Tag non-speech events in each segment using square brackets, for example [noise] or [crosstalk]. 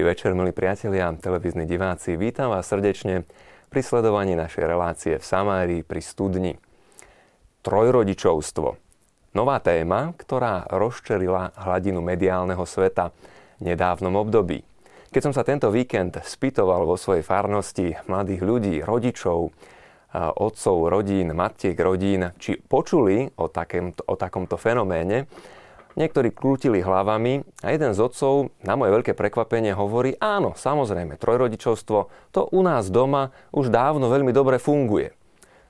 Dobrý večer, milí priatelia, televízni diváci. Vítam vás srdečne pri sledovaní našej relácie v Samárii pri studni. Trojrodičovstvo. Nová téma, ktorá rozčerila hladinu mediálneho sveta v nedávnom období. Keď som sa tento víkend spýtoval vo svojej farnosti mladých ľudí, rodičov, otcov rodín, matiek rodín, či počuli o, takémto, o takomto fenoméne, Niektorí krútili hlavami a jeden z otcov na moje veľké prekvapenie hovorí, áno, samozrejme, trojrodičovstvo, to u nás doma už dávno veľmi dobre funguje.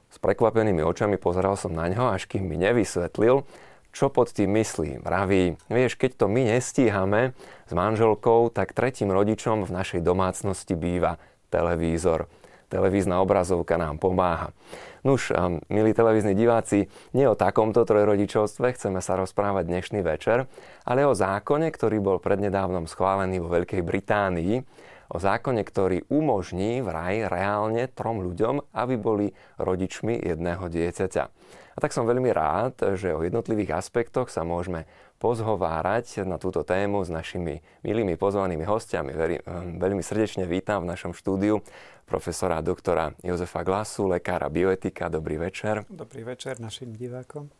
S prekvapenými očami pozeral som na ňo, až kým mi nevysvetlil, čo pod tým myslí. Vraví, vieš, keď to my nestíhame s manželkou, tak tretím rodičom v našej domácnosti býva televízor. Televízna obrazovka nám pomáha. Nuž, milí televízni diváci, nie o takomto trojrodičovstve chceme sa rozprávať dnešný večer, ale o zákone, ktorý bol prednedávnom schválený vo Veľkej Británii, o zákone, ktorý umožní vraj reálne trom ľuďom, aby boli rodičmi jedného dieťaťa. A tak som veľmi rád, že o jednotlivých aspektoch sa môžeme pozhovárať na túto tému s našimi milými pozvanými hostiami. Veľmi srdečne vítam v našom štúdiu profesora doktora Jozefa Glasu, lekára bioetika. Dobrý večer. Dobrý večer našim divákom.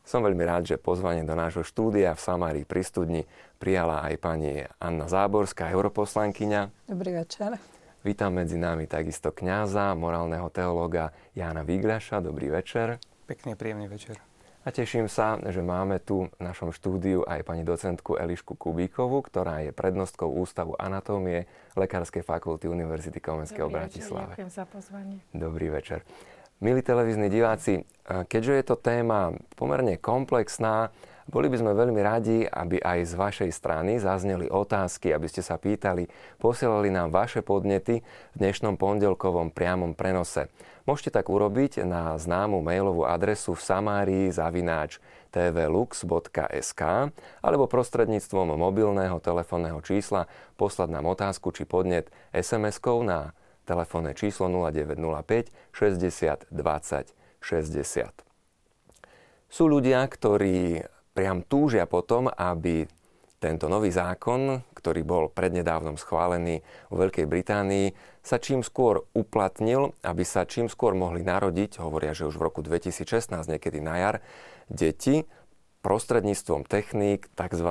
Som veľmi rád, že pozvanie do nášho štúdia v Samárii pri studni prijala aj pani Anna Záborská, europoslankyňa. Dobrý večer. Vítam medzi nami takisto kňaza, morálneho teológa Jána Vigľaša. Dobrý večer. Pekný, príjemný večer. A teším sa, že máme tu v našom štúdiu aj pani docentku Elišku Kubíkovú, ktorá je prednostkou Ústavu anatómie Lekárskej fakulty Univerzity Komenského v Bratislave. Ďakujem za pozvanie. Dobrý večer. Milí televízni diváci, keďže je to téma pomerne komplexná, boli by sme veľmi radi, aby aj z vašej strany zazneli otázky, aby ste sa pýtali, posielali nám vaše podnety v dnešnom pondelkovom priamom prenose. Môžete tak urobiť na známu mailovú adresu v samárii zavináč tvlux.sk alebo prostredníctvom mobilného telefónneho čísla poslať nám otázku či podnet SMS-kou na telefónne číslo 0905 60 20 60. Sú ľudia, ktorí priam túžia potom, aby tento nový zákon, ktorý bol prednedávnom schválený vo Veľkej Británii, sa čím skôr uplatnil, aby sa čím skôr mohli narodiť, hovoria, že už v roku 2016, niekedy na jar, deti prostredníctvom techník tzv.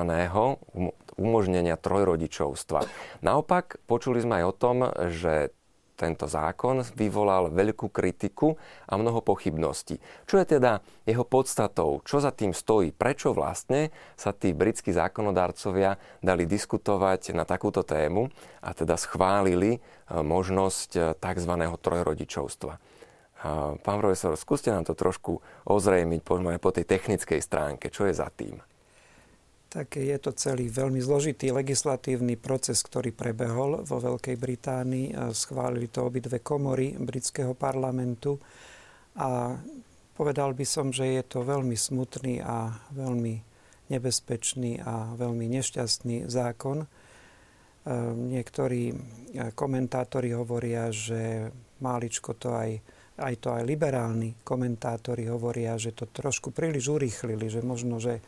umožnenia trojrodičovstva. Naopak, počuli sme aj o tom, že tento zákon vyvolal veľkú kritiku a mnoho pochybností. Čo je teda jeho podstatou? Čo za tým stojí? Prečo vlastne sa tí britskí zákonodárcovia dali diskutovať na takúto tému a teda schválili e, možnosť e, tzv. trojrodičovstva? E, pán profesor, skúste nám to trošku ozrejmiť po tej technickej stránke. Čo je za tým? Tak je to celý veľmi zložitý legislatívny proces, ktorý prebehol vo Veľkej Británii. Schválili to obidve komory britského parlamentu a povedal by som, že je to veľmi smutný a veľmi nebezpečný a veľmi nešťastný zákon. Ehm, niektorí komentátori hovoria, že máličko to aj aj to aj liberálni komentátori hovoria, že to trošku príliš urýchlili, že možno, že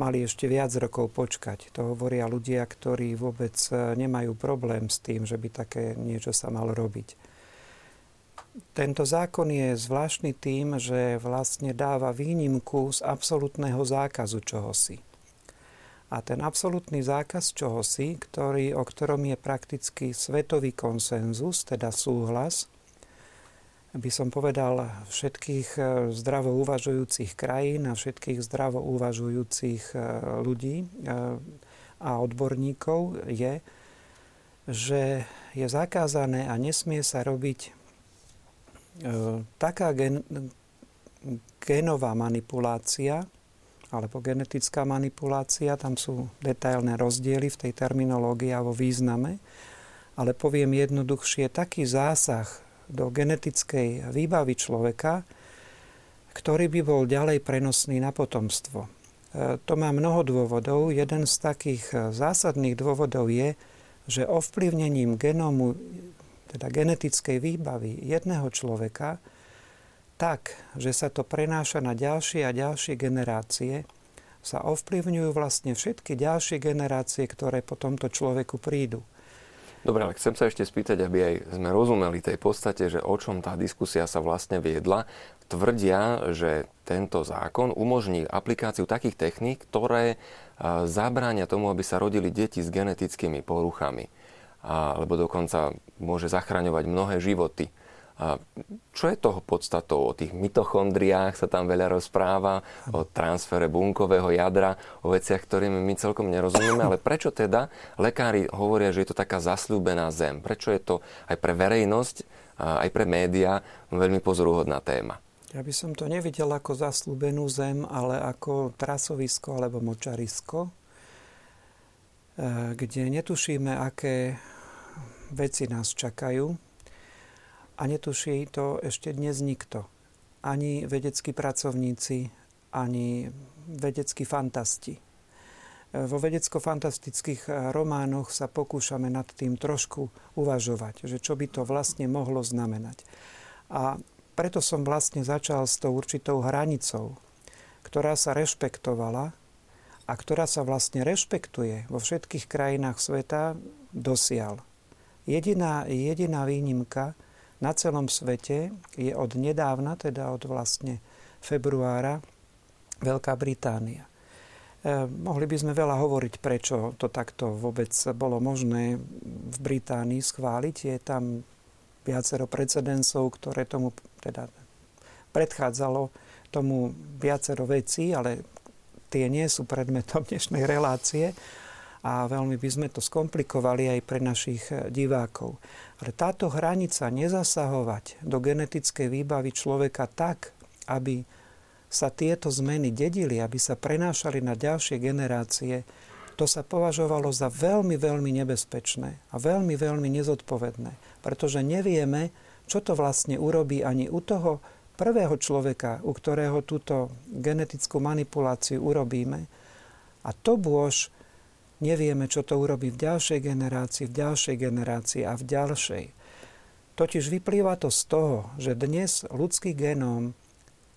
mali ešte viac rokov počkať. To hovoria ľudia, ktorí vôbec e, nemajú problém s tým, že by také niečo sa malo robiť. Tento zákon je zvláštny tým, že vlastne dáva výnimku z absolútneho zákazu čohosi. A ten absolútny zákaz čohosi, ktorý, o ktorom je prakticky svetový konsenzus, teda súhlas, by som povedal, všetkých e, zdravo uvažujúcich krajín a všetkých zdravo uvažujúcich e, ľudí e, a odborníkov je, že je zakázané a nesmie sa robiť taká gen, genová manipulácia alebo genetická manipulácia, tam sú detailné rozdiely v tej terminológii a vo význame, ale poviem jednoduchšie, taký zásah do genetickej výbavy človeka, ktorý by bol ďalej prenosný na potomstvo. E, to má mnoho dôvodov. Jeden z takých e, zásadných dôvodov je, že ovplyvnením genómu, teda genetickej výbavy jedného človeka, tak, že sa to prenáša na ďalšie a ďalšie generácie, sa ovplyvňujú vlastne všetky ďalšie generácie, ktoré po tomto človeku prídu. Dobre, ale chcem sa ešte spýtať, aby aj sme rozumeli tej podstate, že o čom tá diskusia sa vlastne viedla. Tvrdia, že tento zákon umožní aplikáciu takých techník, ktoré zabránia tomu, aby sa rodili deti s genetickými poruchami. Alebo dokonca môže zachraňovať mnohé životy. Čo je toho podstatou? O tých mitochondriách sa tam veľa rozpráva, o transfere bunkového jadra, o veciach, ktorým my celkom nerozumieme, ale prečo teda lekári hovoria, že je to taká zasľúbená zem? Prečo je to aj pre verejnosť, aj pre médiá veľmi pozoruhodná téma? Ja by som to nevidel ako zaslúbenú zem, ale ako trasovisko alebo močarisko, e, kde netušíme, aké veci nás čakajú, a netuší to ešte dnes nikto. Ani vedeckí pracovníci, ani vedeckí fantasti. Vo vedecko-fantastických románoch sa pokúšame nad tým trošku uvažovať, že čo by to vlastne mohlo znamenať. A preto som vlastne začal s tou určitou hranicou, ktorá sa rešpektovala a ktorá sa vlastne rešpektuje vo všetkých krajinách sveta dosial. Jediná, jediná výnimka na celom svete je od nedávna, teda od vlastne februára, Veľká Británia. E, mohli by sme veľa hovoriť, prečo to takto vôbec bolo možné v Británii schváliť. Je tam viacero precedensov, ktoré tomu teda predchádzalo tomu viacero vecí, ale tie nie sú predmetom dnešnej relácie a veľmi by sme to skomplikovali aj pre našich eh, divákov. Ale táto hranica nezasahovať do genetickej výbavy človeka tak, aby sa tieto zmeny dedili, aby sa prenášali na ďalšie generácie, to sa považovalo za veľmi, veľmi nebezpečné a veľmi, veľmi nezodpovedné. Pretože nevieme, čo to vlastne urobí ani u toho prvého človeka, u ktorého túto genetickú manipuláciu urobíme. A to bôž Nevieme, čo to urobí v ďalšej generácii, v ďalšej generácii a v ďalšej. Totiž vyplýva to z toho, že dnes ľudský genóm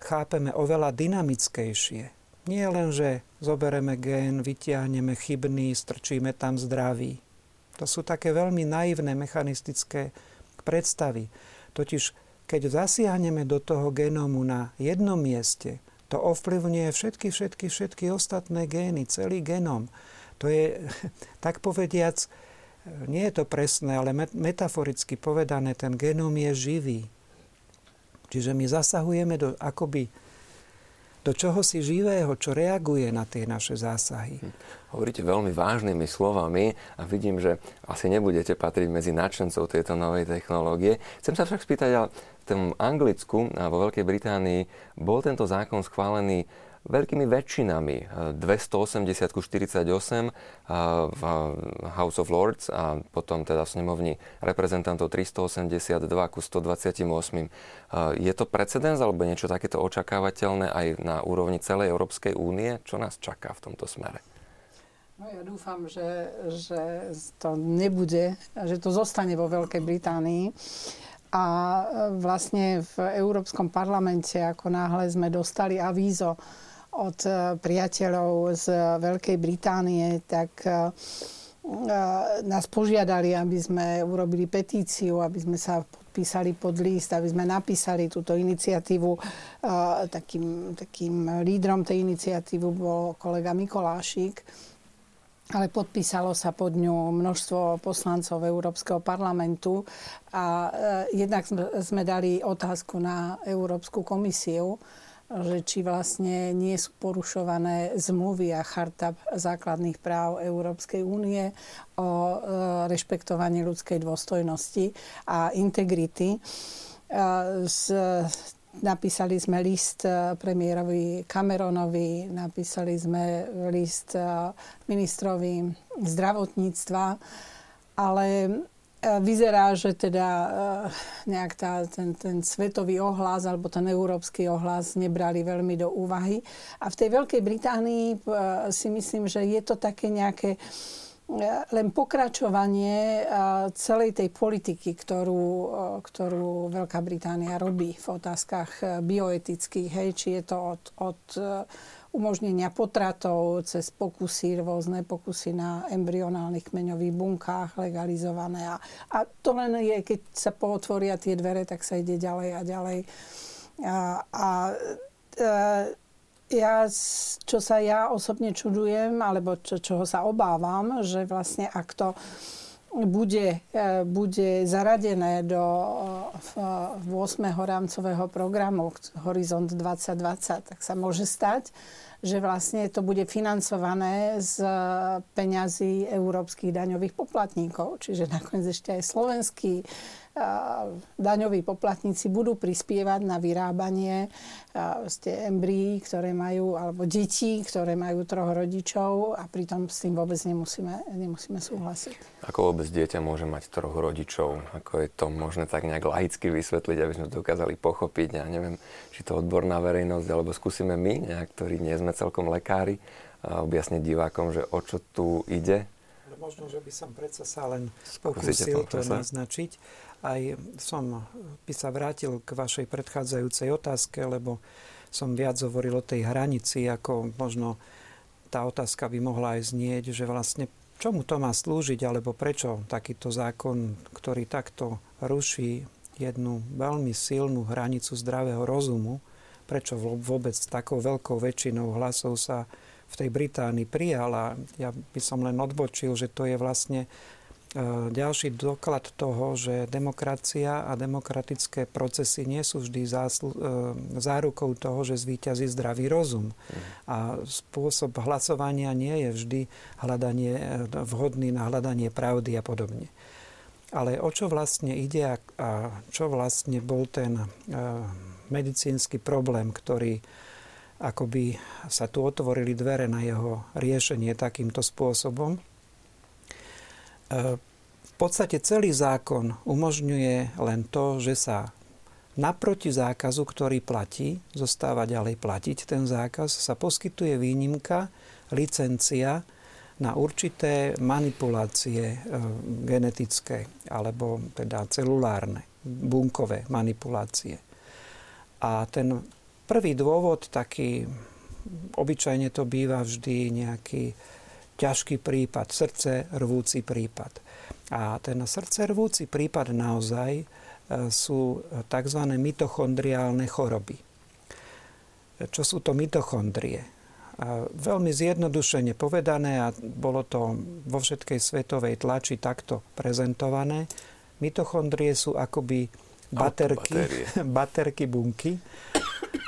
chápeme oveľa dynamickejšie. Nie len, že zobereme gén, vytiahneme chybný, strčíme tam zdravý. To sú také veľmi naivné mechanistické predstavy. Totiž keď zasiahneme do toho genómu na jednom mieste, to ovplyvňuje všetky, všetky, všetky ostatné gény, celý genóm. To je, [laughs] tak povediac, nie je to presné, ale metaforicky povedané, ten genóm je živý. Čiže my zasahujeme do, akoby do čoho si živého, čo reaguje na tie naše zásahy. Hm. Hovoríte veľmi vážnymi slovami a vidím, že asi nebudete patriť medzi nadšencov tejto novej technológie. Chcem sa však spýtať, ale v tom Anglicku a vo Veľkej Británii bol tento zákon schválený veľkými väčšinami. 280 ku 48 v House of Lords a potom teda v snemovni reprezentantov 382 ku 128. Je to precedens alebo niečo takéto očakávateľné aj na úrovni celej Európskej únie? Čo nás čaká v tomto smere? No ja dúfam, že, že to nebude, že to zostane vo Veľkej Británii. A vlastne v Európskom parlamente, ako náhle sme dostali avízo, od eh, priateľov z Veľkej Británie, tak eh, nás požiadali, aby sme urobili petíciu, aby sme sa podpísali pod list, aby sme napísali túto iniciatívu. Takým, takým lídrom tej iniciatívy bol kolega Mikolášik, ale podpísalo sa pod ňu množstvo poslancov Európskeho parlamentu a jednak sme dali otázku na Európsku komisiu, že či vlastne nie sú porušované zmluvy a charta základných práv Európskej únie o e, rešpektovaní ľudskej dôstojnosti a integrity. Napísali sme list e, premiérovi Cameronovi, napísali sme list e, ministrovi zdravotníctva, ale Vyzerá, že teda eh, nejak tá, ten, ten svetový ohlas alebo ten európsky ohlas nebrali veľmi do úvahy. A v tej Veľkej Británii eh, si myslím, že je to také nejaké len pokračovanie celej tej politiky, ktorú, ktorú Veľká Británia robí v otázkach bioetických. Hej, či je to od, od umožnenia potratov cez pokusy, rôzne pokusy na embryonálnych kmeňových bunkách legalizované. A, a to len je, keď sa pootvoria tie dvere, tak sa ide ďalej a ďalej. A, a, a ja, čo sa ja osobne čudujem, alebo čo, čoho sa obávam, že vlastne ak to bude, e, bude zaradené do 8. rámcového programu Horizont 2020, tak sa môže stať, že vlastne to bude financované z peňazí európskych daňových poplatníkov. Čiže nakoniec ešte aj slovenský daňoví poplatníci budú prispievať na vyrábanie ste embryí, ktoré majú, alebo detí, ktoré majú troch rodičov a pritom s tým vôbec nemusíme, nemusíme súhlasiť. Ako vôbec dieťa môže mať troch rodičov? Ako je to možné tak nejak laicky vysvetliť, aby sme to dokázali pochopiť? Ja neviem, či to odborná verejnosť, alebo skúsime my, nejak, ktorí nie sme celkom lekári, objasniť divákom, že o čo tu ide? Možno, že by som predsa sa len pokúsil to, to naznačiť. Aj som by sa vrátil k vašej predchádzajúcej otázke, lebo som viac hovoril o tej hranici, ako možno tá otázka by mohla aj znieť, že vlastne čomu to má slúžiť, alebo prečo takýto zákon, ktorý takto ruší jednu veľmi silnú hranicu zdravého rozumu, prečo vôbec takou veľkou väčšinou hlasov sa v tej Británii prijala. Ja by som len odbočil, že to je vlastne ďalší doklad toho, že demokracia a demokratické procesy nie sú vždy záslu- e, zárukou toho, že zvíťazí zdravý rozum. A spôsob hlasovania nie je vždy hľadanie, e, vhodný na hľadanie pravdy a podobne. Ale o čo vlastne ide a, a čo vlastne bol ten medicínsky problém, ktorý akoby sa tu otvorili dvere na jeho riešenie takýmto spôsobom. V podstate celý zákon umožňuje len to, že sa naproti zákazu, ktorý platí, zostáva ďalej platiť ten zákaz, sa poskytuje výnimka, licencia na určité manipulácie e, genetické alebo teda celulárne, bunkové manipulácie. A ten prvý dôvod, taký obyčajne to býva vždy nejaký ťažký prípad, srdce rvúci prípad. A ten srdcervúci prípad naozaj e, sú tzv. mitochondriálne choroby. Čo sú to mitochondrie? A veľmi zjednodušene povedané, a bolo to vo všetkej svetovej tlači takto prezentované, mitochondrie sú akoby baterky, [laughs] baterky bunky,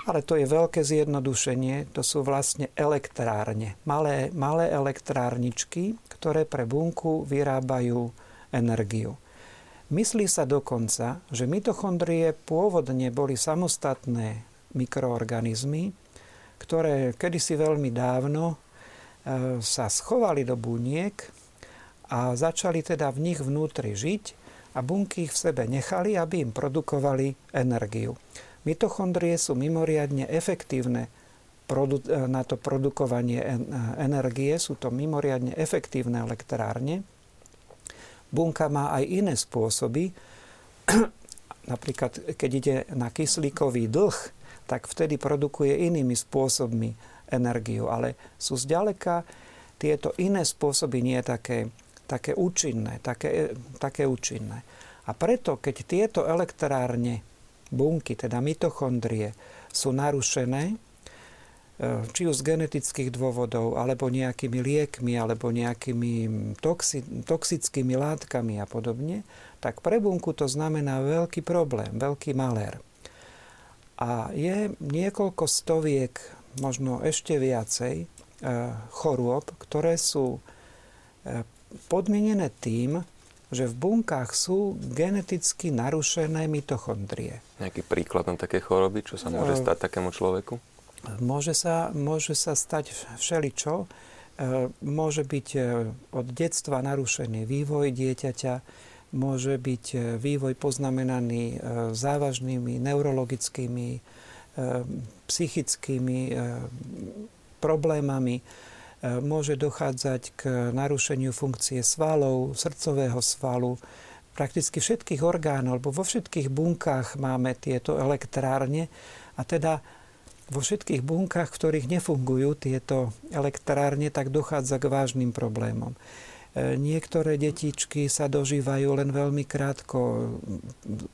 ale to je veľké zjednodušenie, to sú vlastne elektrárne, malé, malé elektrárničky, ktoré pre bunku vyrábajú energiu. Myslí sa dokonca, že mitochondrie pôvodne boli samostatné mikroorganizmy, ktoré kedysi veľmi dávno e, sa schovali do buniek a začali teda v nich vnútri žiť a bunky ich v sebe nechali, aby im produkovali energiu. Mitochondrie sú mimoriadne efektívne e, na to produkovanie e, energie, sú to mimoriadne efektívne elektrárne, Bunka má aj iné spôsoby. [clears throat] Napríklad, keď ide na kyslíkový dlh, tak vtedy produkuje inými spôsobmi energiu. Ale sú zďaleka tieto iné spôsoby nie také, také účinné. Také, také účinné. A preto, keď tieto elektrárne, bunky, teda mitochondrie, sú narušené, E, či už z genetických dôvodov, alebo nejakými liekmi, alebo nejakými toxi, toxickými látkami a podobne, tak pre bunku to znamená veľký problém, veľký malér. A je niekoľko stoviek, možno ešte viacej, e, chorôb, ktoré sú e, podmienené tým, že v bunkách sú geneticky narušené mitochondrie. Nejaký príklad na také choroby, čo sa môže stať takému človeku? Môže sa, môže sa stať všeličo. E, môže byť e, od detstva narušený vývoj dieťaťa, môže byť e, vývoj poznamenaný závažnými neurologickými, psychickými problémami. Môže dochádzať k narušeniu funkcie svalov, srdcového svalu, prakticky všetkých orgánov, lebo vo všetkých bunkách máme tieto elektrárne a teda vo všetkých bunkách, v ktorých nefungujú tieto elektrárne, tak dochádza k vážnym problémom. E, niektoré detičky sa dožívajú len veľmi krátko,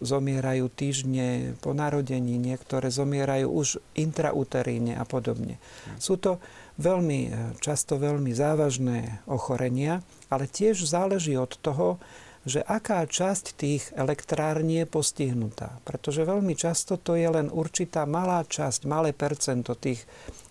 zomierajú týždne po narodení, niektoré zomierajú už intrauteríne a podobne. Sú to veľmi, e, často veľmi závažné ochorenia, ale tiež záleží od toho, že aká časť tých elektrární je postihnutá. Pretože veľmi často to je len určitá malá časť, malé percento tých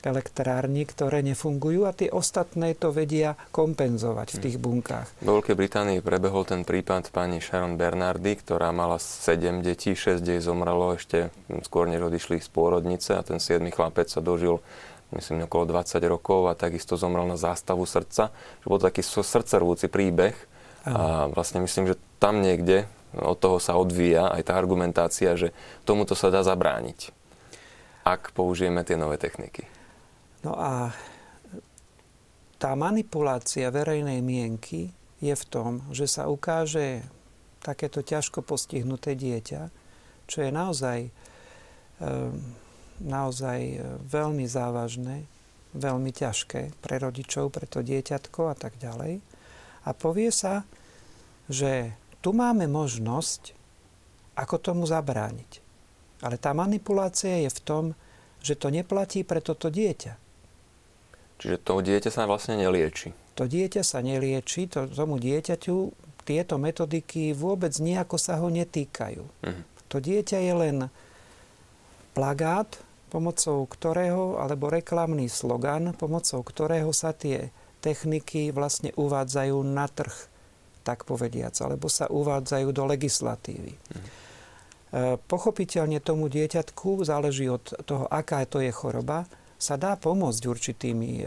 elektrární, ktoré nefungujú a tie ostatné to vedia kompenzovať v tých bunkách. V Veľkej Británii prebehol ten prípad pani Sharon Bernardy, ktorá mala 7 detí, 6 jej zomrelo ešte skôr než odišli z pôrodnice a ten 7 chlapec sa dožil myslím okolo 20 rokov a takisto zomrel na zástavu srdca. Že bol taký srdcervúci príbeh a vlastne myslím, že tam niekde od toho sa odvíja aj tá argumentácia, že tomuto sa dá zabrániť, ak použijeme tie nové techniky. No a tá manipulácia verejnej mienky je v tom, že sa ukáže takéto ťažko postihnuté dieťa, čo je naozaj, ehm, naozaj veľmi závažné, veľmi ťažké pre rodičov, pre to dieťatko a tak ďalej a povie sa, že tu máme možnosť, ako tomu zabrániť. Ale tá manipulácia je v tom, že to neplatí pre toto dieťa. Čiže to dieťa sa vlastne nelieči. To dieťa sa nelieči, to, tomu dieťaťu tieto metodiky vôbec nejako sa ho netýkajú. Mhm. To dieťa je len plagát, pomocou ktorého, alebo reklamný slogan, pomocou ktorého sa tie techniky vlastne uvádzajú na trh, tak povediac, alebo sa uvádzajú do legislatívy. Mhm. Pochopiteľne tomu dieťatku, záleží od toho, aká to je choroba, sa dá pomôcť určitými e,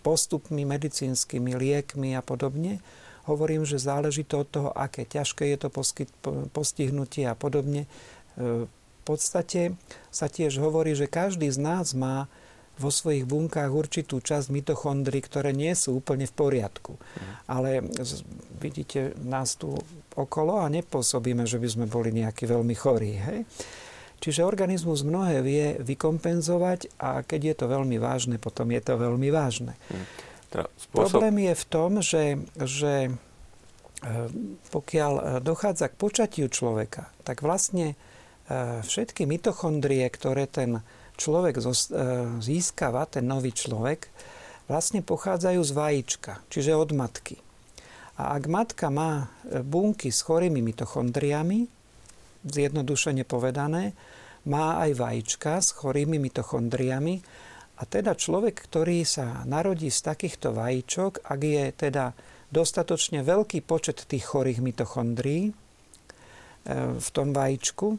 postupmi, medicínskymi liekmi a podobne. Hovorím, že záleží to od toho, aké ťažké je to postihnutie a podobne. Podstate sa tiež hovorí, že každý z nás má vo svojich bunkách určitú časť mitochondrií, ktoré nie sú úplne v poriadku. Mm. Ale vidíte nás tu okolo a nepôsobíme, že by sme boli nejakí veľmi chorí. Hej? Čiže organizmus mnohé vie vykompenzovať a keď je to veľmi vážne, potom je to veľmi vážne. Mm. Teda spôsob... Problém je v tom, že, že e, pokiaľ e, dochádza k počatiu človeka, tak vlastne všetky mitochondrie, ktoré ten človek e, získava, ten nový človek, vlastne pochádzajú z vajíčka, čiže od matky. A ak matka má e, bunky s chorými mitochondriami, zjednodušene povedané, má aj vajíčka s chorými mitochondriami a teda človek, ktorý sa narodí z takýchto vajíčok, ak je teda dostatočne veľký počet tých chorých mitochondrií v tom vajíčku,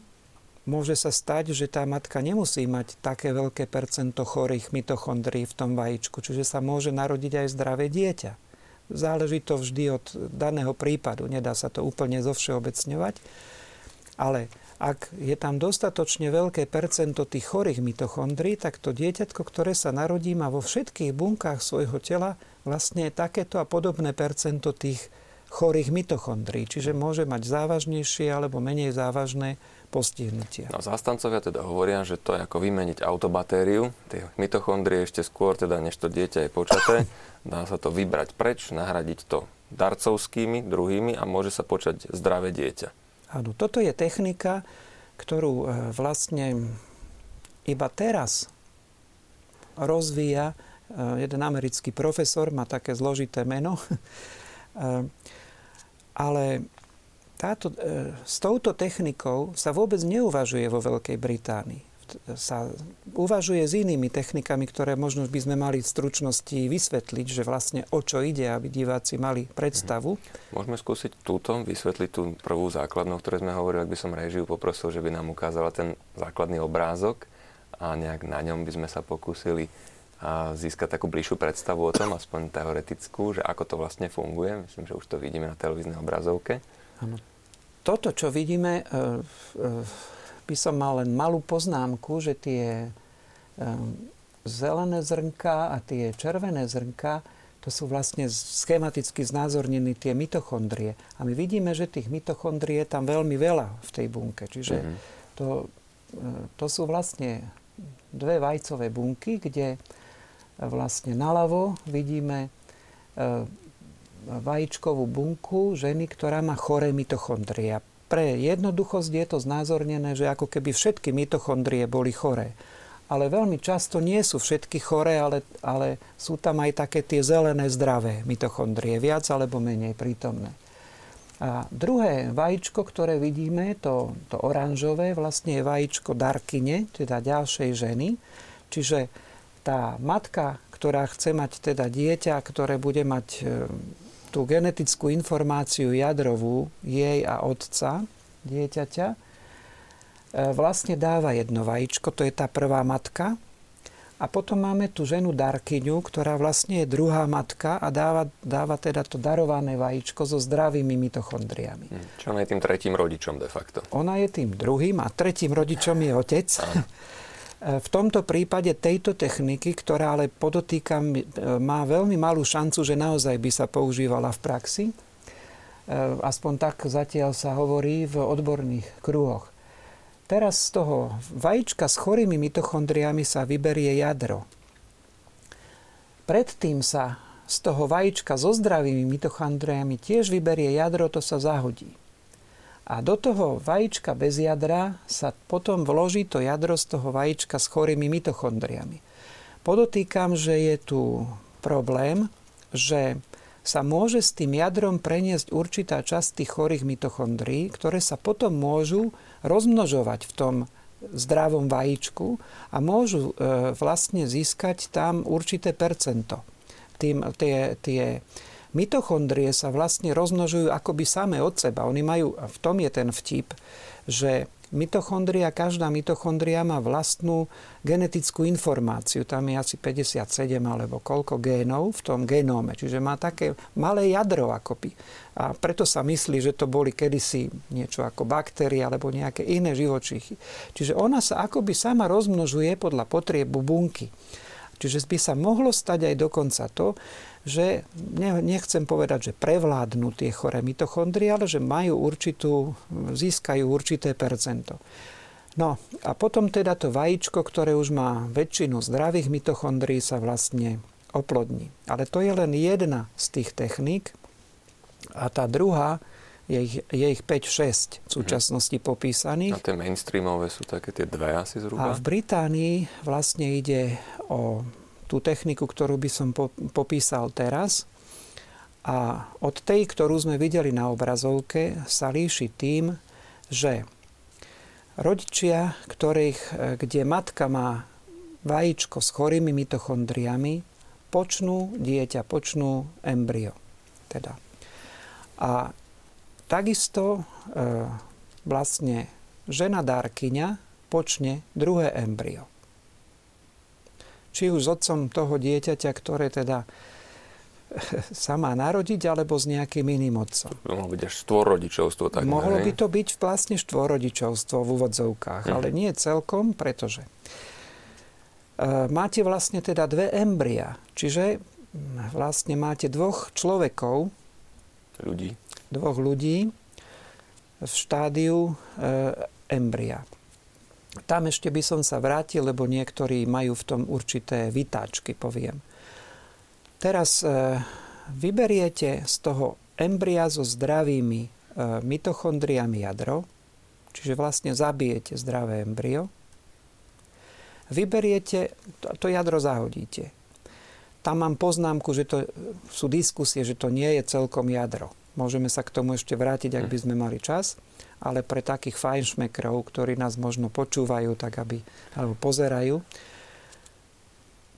môže sa stať, že tá matka nemusí mať také veľké percento chorých mitochondrií v tom vajíčku, čiže sa môže narodiť aj zdravé dieťa. Záleží to vždy od daného prípadu, nedá sa to úplne zovšeobecňovať, ale ak je tam dostatočne veľké percento tých chorých mitochondrií, tak to dieťatko, ktoré sa narodí, má vo všetkých bunkách svojho tela vlastne takéto a podobné percento tých chorých mitochondrií. Čiže môže mať závažnejšie alebo menej závažné postihnutia. No, zástancovia teda hovoria, že to je ako vymeniť autobatériu. Tie mitochondrie ešte skôr, teda než to dieťa je počaté, dá sa to vybrať preč, nahradiť to darcovskými, druhými a môže sa počať zdravé dieťa. Áno, toto je technika, ktorú e, vlastne iba teraz rozvíja e, jeden americký profesor, má také zložité meno, [laughs] e, ale táto, e, s touto technikou sa vôbec neuvažuje vo Veľkej Británii. Sa uvažuje s inými technikami, ktoré možno by sme mali v stručnosti vysvetliť, že vlastne o čo ide, aby diváci mali predstavu. Mhm. Môžeme skúsiť túto, vysvetliť tú prvú základnú, o ktorej sme hovorili, ak by som režiu poprosil, že by nám ukázala ten základný obrázok a nejak na ňom by sme sa pokúsili a získať takú bližšiu predstavu o tom, aspoň teoretickú, že ako to vlastne funguje. Myslím, že už to vidíme na televíznej obrazovke. Áno. Toto, čo vidíme, e, e, by som mal len malú poznámku, že tie e, zelené zrnka a tie červené zrnka, to sú vlastne schematicky znázornené tie mitochondrie. A my vidíme, že tých mitochondrie je tam veľmi veľa v tej bunke. Čiže mm-hmm. to, to sú vlastne dve vajcové bunky, kde vlastne naľavo vidíme vajíčkovú bunku ženy, ktorá má choré mitochondrie. Pre jednoduchosť je to znázornené, že ako keby všetky mitochondrie boli choré ale veľmi často nie sú všetky choré, ale, ale sú tam aj také tie zelené zdravé mitochondrie, viac alebo menej prítomné. A druhé vajíčko, ktoré vidíme, to, to oranžové, vlastne je vajíčko darkyne, teda ďalšej ženy. Čiže tá matka, ktorá chce mať teda dieťa, ktoré bude mať tú genetickú informáciu jadrovú jej a otca dieťaťa, E, vlastne dáva jedno vajíčko, to je tá prvá matka. A potom máme tu ženu Darkyňu, ktorá vlastne je druhá matka a dáva, dáva teda to darované vajíčko so zdravými mitochondriami. Hm, čo ona je tým tretím rodičom de facto? Ona je tým druhým a tretím rodičom je otec. [laughs] E, v tomto prípade tejto techniky, ktorá ale podotýkam, e, má veľmi malú šancu, že naozaj by sa používala v praxi, aspoň tak zatiaľ sa hovorí v odborných kruhoch. Teraz z toho vajíčka s chorými mitochondriami sa vyberie jadro. Predtým sa z toho vajíčka so zdravými mitochondriami tiež vyberie jadro, to sa zahodí. A do toho vajíčka bez jadra sa potom vloží to jadro z toho vajíčka s chorými mitochondriami. Podotýkam, že je tu problém, že sa môže s tým jadrom preniesť určitá časť tých chorých mitochondrií, ktoré sa potom môžu rozmnožovať v tom zdravom vajíčku a môžu e, vlastne získať tam určité percento. Tým, tie, tie mitochondrie sa vlastne rozmnožujú akoby same od seba. Oni majú, v tom je ten vtip, že mitochondria, každá mitochondria má vlastnú genetickú informáciu. Tam je asi 57 alebo koľko génov v tom genóme. Čiže má také malé jadro akoby. A preto sa myslí, že to boli kedysi niečo ako baktérie alebo nejaké iné živočichy. Čiže ona sa akoby sama rozmnožuje podľa potriebu bunky. Čiže by sa mohlo stať aj dokonca to, že nechcem povedať, že prevládnu tie choré mitochondrie, ale že majú určitú, získajú určité percento. No a potom teda to vajíčko, ktoré už má väčšinu zdravých mitochondrií, sa vlastne oplodní. Ale to je len jedna z tých techník. A tá druhá, je ich, je ich 5-6 v súčasnosti popísaných. A tie mainstreamové sú také tie dve asi zhruba? A v Británii vlastne ide o tú techniku, ktorú by som popísal teraz. A od tej, ktorú sme videli na obrazovke, sa líši tým, že rodičia, ktorých, kde matka má vajíčko s chorými mitochondriami, počnú dieťa, počnú embryo. Teda. A takisto e, vlastne žena dárkyňa počne druhé embryo či už s otcom toho dieťaťa, ktoré teda [laughs] sa má narodiť, alebo s nejakým iným otcom. Mohlo byť až štvorodičovstvo. Tak Mohlo by to byť vlastne štvorodičovstvo v úvodzovkách, hm. ale nie celkom, pretože e, máte vlastne teda dve embria, čiže vlastne máte dvoch človekov, ľudí, dvoch ľudí v štádiu e, embria. Tam ešte by som sa vrátil, lebo niektorí majú v tom určité vytáčky, poviem. Teraz e, vyberiete z toho embria so zdravými e, mitochondriami jadro, čiže vlastne zabijete zdravé embryo. Vyberiete, to, to jadro zahodíte. Tam mám poznámku, že to sú diskusie, že to nie je celkom jadro. Môžeme sa k tomu ešte vrátiť, ak by sme mali čas ale pre takých fajnšmekrov, ktorí nás možno počúvajú, tak aby, alebo pozerajú.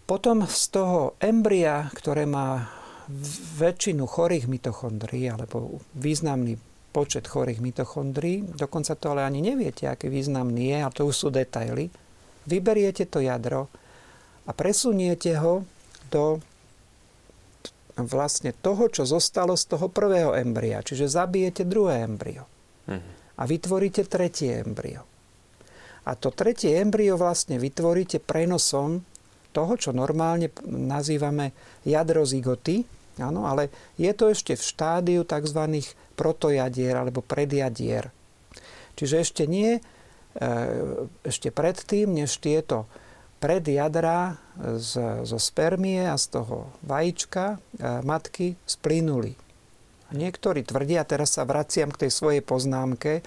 Potom z toho embria, ktoré má väčšinu chorých mitochondrií, alebo významný počet chorých mitochondrií, dokonca to ale ani neviete, aký významný je, a to už sú detaily, vyberiete to jadro a presuniete ho do vlastne toho, čo zostalo z toho prvého embria. Čiže zabijete druhé embryo. Mm-hmm a vytvoríte tretie embryo. A to tretie embryo vlastne vytvoríte prenosom toho, čo normálne nazývame jadro zigoty, áno, ale je to ešte v štádiu tzv. protojadier alebo predjadier. Čiže ešte nie, e, ešte predtým, než tieto predjadra z, zo spermie a z toho vajíčka e, matky splínuli. Niektorí tvrdia, teraz sa vraciam k tej svojej poznámke,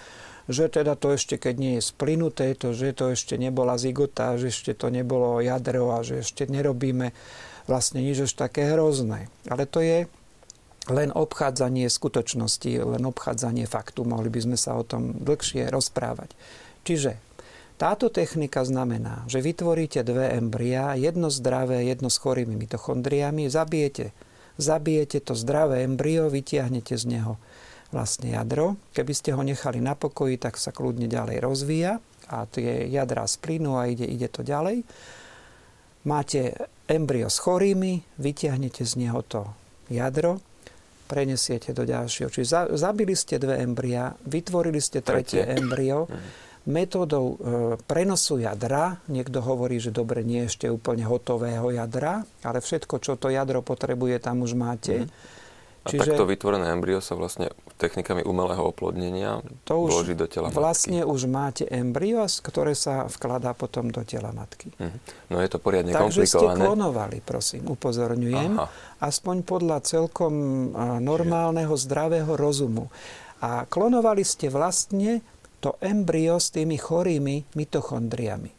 že teda to ešte, keď nie je splynuté, to, že to ešte nebola zigota, že ešte to nebolo jadro a že ešte nerobíme vlastne nič až také hrozné. Ale to je len obchádzanie skutočnosti, len obchádzanie faktu. Mohli by sme sa o tom dlhšie rozprávať. Čiže táto technika znamená, že vytvoríte dve embria, jedno zdravé, jedno s chorými mitochondriami, zabijete, zabijete to zdravé embryo, vytiahnete z neho vlastne jadro. Keby ste ho nechali na pokoji, tak sa kľudne ďalej rozvíja a tie jadra splynú a ide, ide to ďalej. Máte embryo s chorými, vytiahnete z neho to jadro, prenesiete do ďalšieho. Čiže zabili ste dve embria, vytvorili ste tretie, tretie. embryo, mhm. Metódou e, prenosu jadra, niekto hovorí, že dobre, nie ešte úplne hotového jadra, ale všetko, čo to jadro potrebuje, tam už máte. Mm. A Čiže takto vytvorené embryo sa vlastne technikami umelého oplodnenia to už vloží do tela matky. Vlastne už máte embryo, ktoré sa vkladá potom do tela matky. Mhm. No je to poriadne Takže komplikované. Takže ste klonovali, prosím, upozorňujem. Aha. Aspoň podľa celkom normálneho, zdravého rozumu. A klonovali ste vlastne to embryo s tými chorými mitochondriami.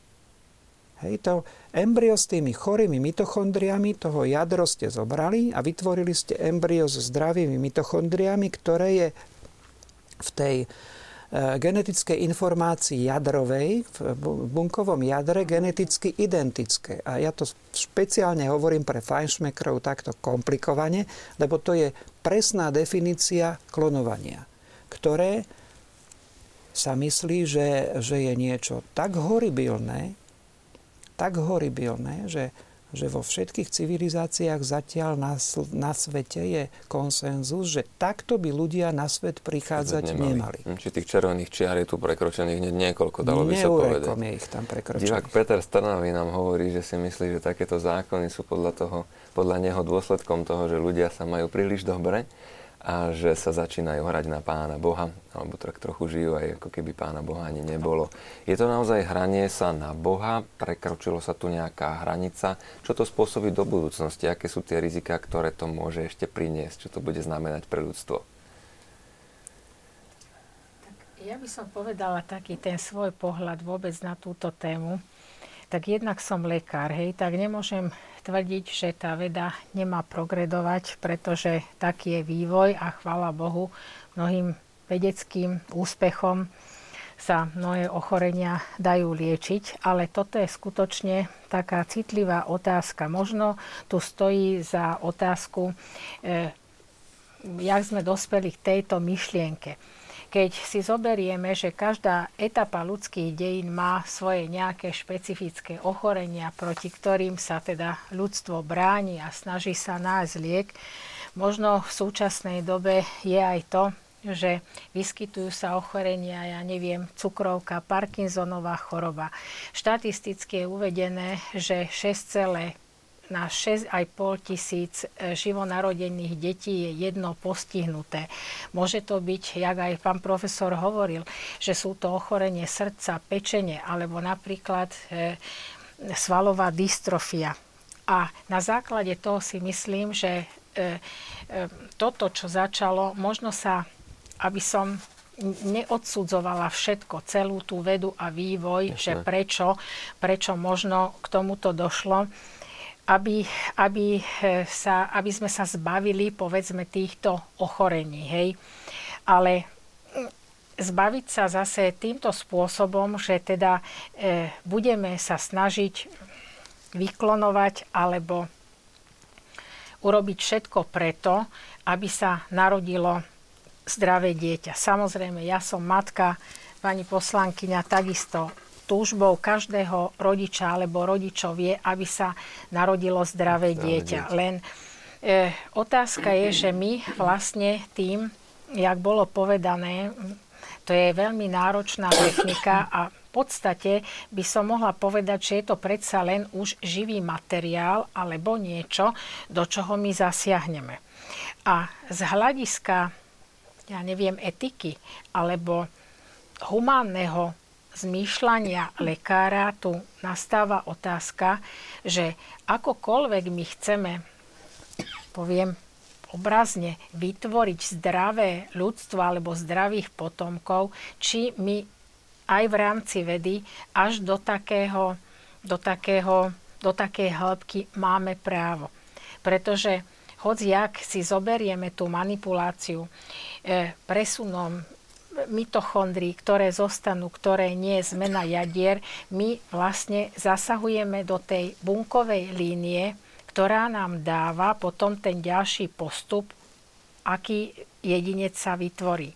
Hej, to embryo s tými chorými mitochondriami, toho jadro ste zobrali a vytvorili ste embryo s zdravými mitochondriami, ktoré je v tej e, genetickej informácii jadrovej, v bunkovom jadre geneticky identické. A ja to špeciálne hovorím pre fajnšmekrov takto komplikovane, lebo to je presná definícia klonovania, ktoré sa myslí, že, že je niečo tak horibilné, tak horibilné, že, že vo všetkých civilizáciách zatiaľ na, na svete je konsenzus, že takto by ľudia na svet prichádzať nemali. nemali. Či tých červených čiar je tu prekročených hneď niekoľko, dalo by sa povedať. je ich tam prekročených. Divák Peter Strnavý nám hovorí, že si myslí, že takéto zákony sú podľa, toho, podľa neho dôsledkom toho, že ľudia sa majú príliš dobre a že sa začínajú hrať na pána Boha, alebo tak trochu žijú aj ako keby pána Boha ani nebolo. Je to naozaj hranie sa na Boha? Prekročilo sa tu nejaká hranica? Čo to spôsobí do budúcnosti? Aké sú tie rizika, ktoré to môže ešte priniesť? Čo to bude znamenať pre ľudstvo? Ja by som povedala taký ten svoj pohľad vôbec na túto tému. Tak jednak som lekár, hej, tak nemôžem tvrdiť, že tá veda nemá progredovať, pretože taký je vývoj a chvála Bohu mnohým vedeckým úspechom sa mnohé ochorenia dajú liečiť, ale toto je skutočne taká citlivá otázka. Možno tu stojí za otázku, eh, jak sme dospeli k tejto myšlienke keď si zoberieme, že každá etapa ľudských dejín má svoje nejaké špecifické ochorenia, proti ktorým sa teda ľudstvo bráni a snaží sa nájsť liek, možno v súčasnej dobe je aj to, že vyskytujú sa ochorenia, ja neviem, cukrovka, Parkinsonová choroba. Štatisticky je uvedené, že 6, na 6,5 tisíc e, živonarodených detí je jedno postihnuté. Môže to byť, jak aj pán profesor hovoril, že sú to ochorenie srdca, pečenie alebo napríklad e, svalová dystrofia. A na základe toho si myslím, že e, toto, čo začalo, možno sa, aby som neodsudzovala všetko, celú tú vedu a vývoj, Jasne. že prečo, prečo možno k tomuto došlo aby, aby, e, sa, aby sme sa zbavili, povedzme, týchto ochorení. Hej. Ale mm, zbaviť sa zase týmto spôsobom, že teda e, budeme sa snažiť vyklonovať alebo urobiť všetko preto, aby sa narodilo zdravé dieťa. Samozrejme, ja som matka, pani poslankyňa takisto túžbou každého rodiča alebo rodičov je, aby sa narodilo zdravé, zdravé dieťa. dieťa. Len e, otázka je, že my vlastne tým, jak bolo povedané, to je veľmi náročná technika a podstate by som mohla povedať, že je to predsa len už živý materiál alebo niečo, do čoho my zasiahneme. A z hľadiska, ja neviem, etiky alebo humánneho zmýšľania lekára tu nastáva otázka, že akokoľvek my chceme, poviem obrazne, vytvoriť zdravé ľudstvo alebo zdravých potomkov, či my aj v rámci vedy až do takého, do takého, do takej hĺbky máme právo. Pretože hoci jak si zoberieme tú manipuláciu e, presunom mitochondrií, ktoré zostanú, ktoré nie zmena jadier, my vlastne zasahujeme do tej bunkovej línie, ktorá nám dáva potom ten ďalší postup, aký jedinec sa vytvorí.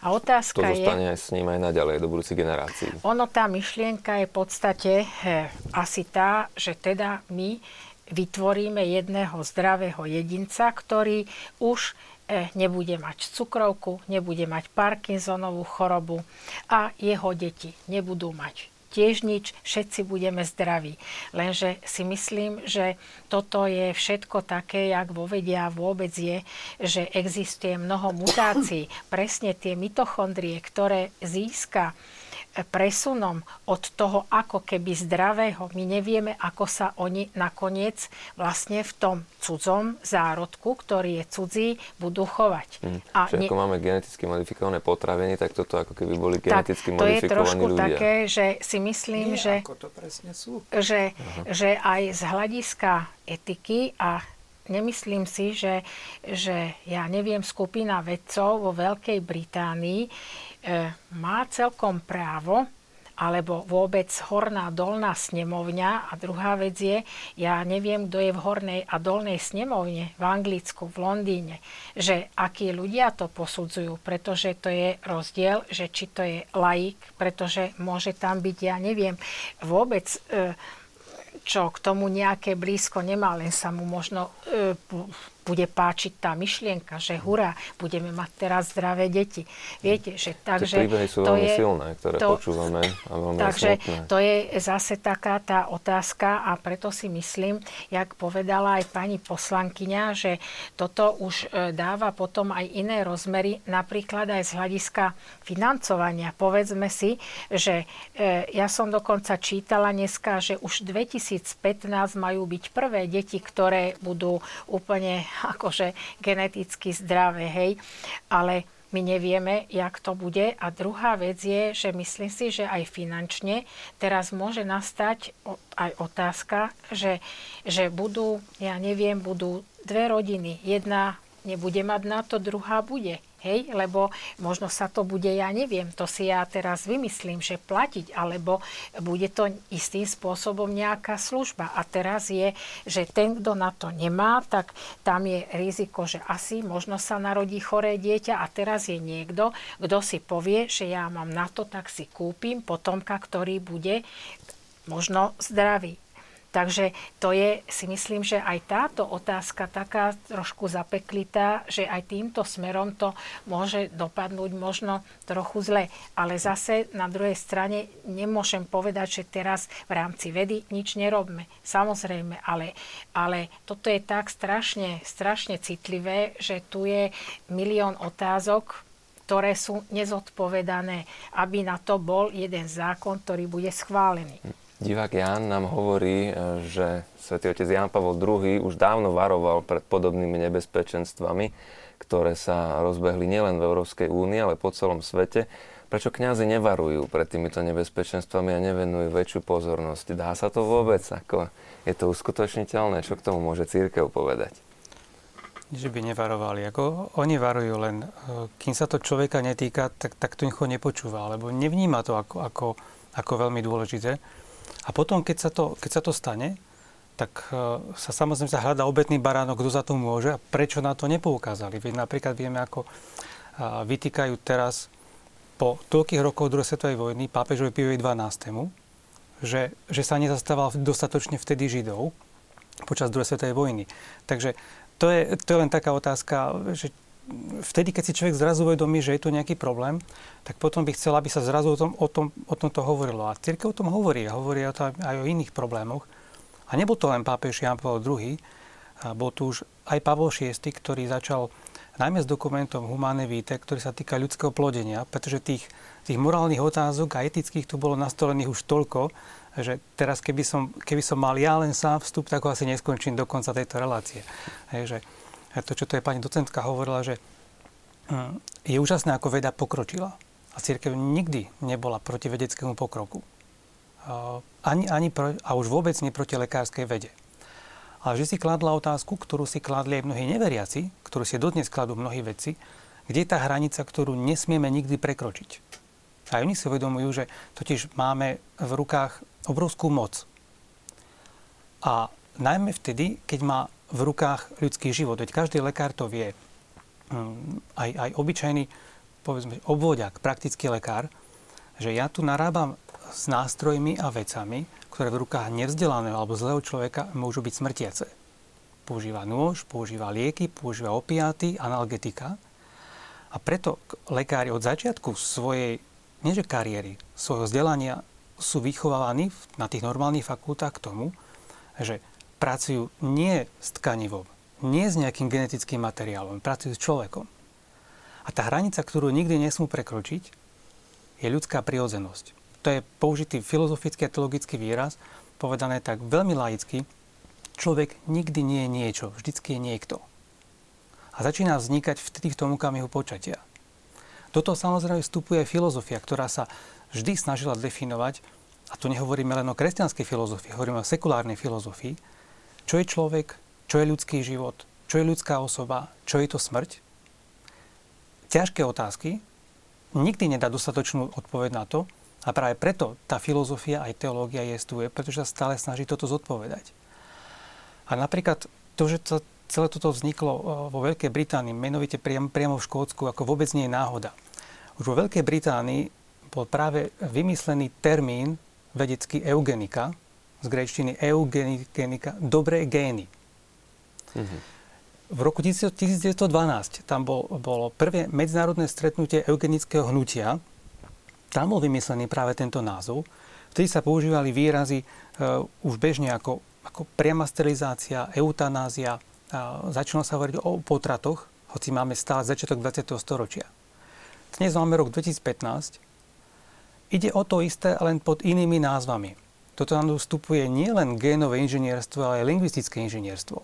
A otázka to zostane je, s ním aj naďalej do budúcich generácií. Ono, tá myšlienka je v podstate he, asi tá, že teda my vytvoríme jedného zdravého jedinca, ktorý už nebude mať cukrovku, nebude mať Parkinsonovú chorobu a jeho deti nebudú mať tiež nič, všetci budeme zdraví. Lenže si myslím, že toto je všetko také, jak vo vedia vôbec je, že existuje mnoho mutácií. Presne tie mitochondrie, ktoré získa presunom od toho ako keby zdravého. My nevieme, ako sa oni nakoniec vlastne v tom cudzom zárodku, ktorý je cudzí, budú chovať. Mm. A ne... ako máme geneticky modifikované potraviny, tak toto ako keby boli geneticky tak, to modifikovaní ľudia. To je trošku ľudia. také, že si myslím, Nie, že, ako to presne sú. Že, že aj z hľadiska etiky a nemyslím si, že, že ja neviem, skupina vedcov vo Veľkej Británii má celkom právo, alebo vôbec horná dolná snemovňa. A druhá vec je, ja neviem, kto je v hornej a dolnej snemovne v Anglicku, v Londýne, že akí ľudia to posudzujú, pretože to je rozdiel, že či to je laik, pretože môže tam byť, ja neviem, vôbec... E, čo k tomu nejaké blízko nemá, len sa mu možno e, bude páčiť tá myšlienka, že hurá, budeme mať teraz zdravé deti. Viete, že takže... Tie príbehy sú to veľmi je, silné, ktoré to, počúvame a veľmi Takže smutné. to je zase taká tá otázka a preto si myslím, jak povedala aj pani poslankyňa, že toto už e, dáva potom aj iné rozmery, napríklad aj z hľadiska financovania. Povedzme si, že e, ja som dokonca čítala dneska, že už 2015 majú byť prvé deti, ktoré budú úplne [laughs] akože geneticky zdravé, hej, ale my nevieme, jak to bude. A druhá vec je, že myslím si, že aj finančne teraz môže nastať aj otázka, že, že budú, ja neviem, budú dve rodiny. Jedna nebude mať na to, druhá bude. Hej, lebo možno sa to bude, ja neviem, to si ja teraz vymyslím, že platiť, alebo bude to istým spôsobom nejaká služba. A teraz je, že ten, kto na to nemá, tak tam je riziko, že asi možno sa narodí choré dieťa a teraz je niekto, kto si povie, že ja mám na to, tak si kúpim potomka, ktorý bude možno zdravý. Takže to je, si myslím, že aj táto otázka taká trošku zapeklitá, že aj týmto smerom to môže dopadnúť možno trochu zle. Ale zase na druhej strane nemôžem povedať, že teraz v rámci vedy nič nerobme. Samozrejme, ale, ale toto je tak strašne, strašne citlivé, že tu je milión otázok, ktoré sú nezodpovedané, aby na to bol jeden zákon, ktorý bude schválený. Divák Ján nám hovorí, e, že svätý otec Ján Pavol II už dávno varoval pred podobnými nebezpečenstvami, ktoré sa rozbehli nielen v Európskej únii, ale po celom svete. Prečo kňazi nevarujú pred týmito nebezpečenstvami a nevenujú väčšiu pozornosť? Dá sa to vôbec? Ako je to uskutočniteľné? Čo k tomu môže církev povedať? Že by nevarovali. Ako oni varujú, len e, kým sa to človeka netýka, tak, tak to nepočúva, alebo nevníma to ako, ako, ako veľmi dôležité. A potom, keď sa to, keď sa to stane, tak e, sa samozrejme sa hľadá obetný baránok, kto za to môže a prečo na to nepoukázali. Veď napríklad vieme, ako e, vytýkajú teraz po toľkých rokov druhej svetovej vojny pápežovi Piovi 12. Že, že sa nezastával dostatočne vtedy Židov počas druhej svetovej vojny. Takže to je, to je len taká otázka, že vtedy, keď si človek zrazu uvedomí, že je tu nejaký problém, tak potom by chcel, aby sa zrazu o tom, o tom, o tom to hovorilo. A církev o tom hovorí. Hovorí o tom aj o iných problémoch. A nebol to len pápež Jan Pavel II, a bol tu už aj Pavol VI, ktorý začal najmä s dokumentom Humane Vitae, ktorý sa týka ľudského plodenia, pretože tých, tých morálnych otázok a etických tu bolo nastolených už toľko, že teraz keby som, keby som mal ja len sám vstup, tak ho asi neskončím do konca tejto relácie. Hej, že to, čo to je pani docentka hovorila, že hm, je úžasné, ako veda pokročila. A církev nikdy nebola proti vedeckému pokroku. Ani, ani pro, a už vôbec nie proti lekárskej vede. Ale že si kladla otázku, ktorú si kladli aj mnohí neveriaci, ktorú si dodnes kladú mnohí vedci, kde je tá hranica, ktorú nesmieme nikdy prekročiť. A oni si uvedomujú, že totiž máme v rukách obrovskú moc. A najmä vtedy, keď má v rukách ľudský život. Veď každý lekár to vie. Mm, aj, aj obyčajný, povedzme, obvodiak, praktický lekár, že ja tu narábam s nástrojmi a vecami, ktoré v rukách nevzdelaného alebo zlého človeka môžu byť smrtiace. Používa nôž, používa lieky, používa opiáty, analgetika. A preto lekári od začiatku svojej, nieže kariéry, svojho vzdelania sú vychovávaní na tých normálnych fakultách k tomu, že pracujú nie s tkanivom, nie s nejakým genetickým materiálom, pracujú s človekom. A tá hranica, ktorú nikdy nesmú prekročiť, je ľudská prirodzenosť. To je použitý filozofický a teologický výraz, povedané tak veľmi laicky. Človek nikdy nie je niečo, vždycky je niekto. A začína vznikať vtedy v tom okamihu počatia. Do toho samozrejme vstupuje filozofia, ktorá sa vždy snažila definovať, a tu nehovoríme len o kresťanskej filozofii, hovoríme o sekulárnej filozofii, čo je človek, čo je ľudský život, čo je ľudská osoba, čo je to smrť? Ťažké otázky, nikdy nedá dostatočnú odpoveď na to a práve preto tá filozofia aj teológia jestuje, pretože sa stále snaží toto zodpovedať. A napríklad to, že to, celé toto vzniklo e, vo Veľkej Británii, menovite priam, priamo v Škótsku, ako vôbec nie je náhoda. Už vo Veľkej Británii bol práve vymyslený termín vedecký eugenika, z grečtiny eugenika, dobré gény. Mm-hmm. V roku 1912 tam bol, bolo prvé medzinárodné stretnutie eugenického hnutia. Tam bol vymyslený práve tento názov. Vtedy sa používali výrazy uh, už bežne ako, ako priama sterilizácia, eutanázia. Uh, začalo sa hovoriť o potratoch, hoci máme stále začiatok 20. storočia. Dnes máme rok 2015. Ide o to isté, len pod inými názvami toto nám vstupuje nielen génové inžinierstvo, ale aj lingvistické inžinierstvo.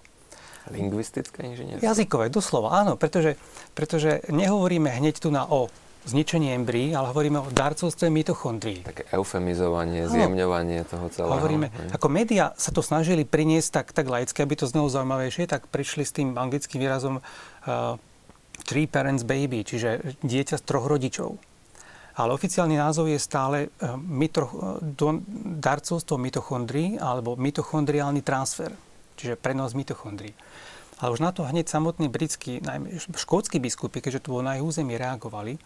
Lingvistické inžinierstvo? Jazykové, doslova, áno, pretože, pretože nehovoríme hneď tu na o zničení embryí, ale hovoríme o darcovstve mitochondrií. Také eufemizovanie, zjemňovanie toho celého. Hovoríme, ne? ako média sa to snažili priniesť tak, tak laicky, aby to znelo zaujímavejšie, tak prišli s tým anglickým výrazom uh, three parents baby, čiže dieťa z troch rodičov. Ale oficiálny názov je stále eh, mitro, darcovstvo mitochondrií alebo mitochondriálny transfer, čiže prenos mitochondrií. Ale už na to hneď samotný britský, najmä škótsky biskupy, keďže tu bolo na ich území, reagovali,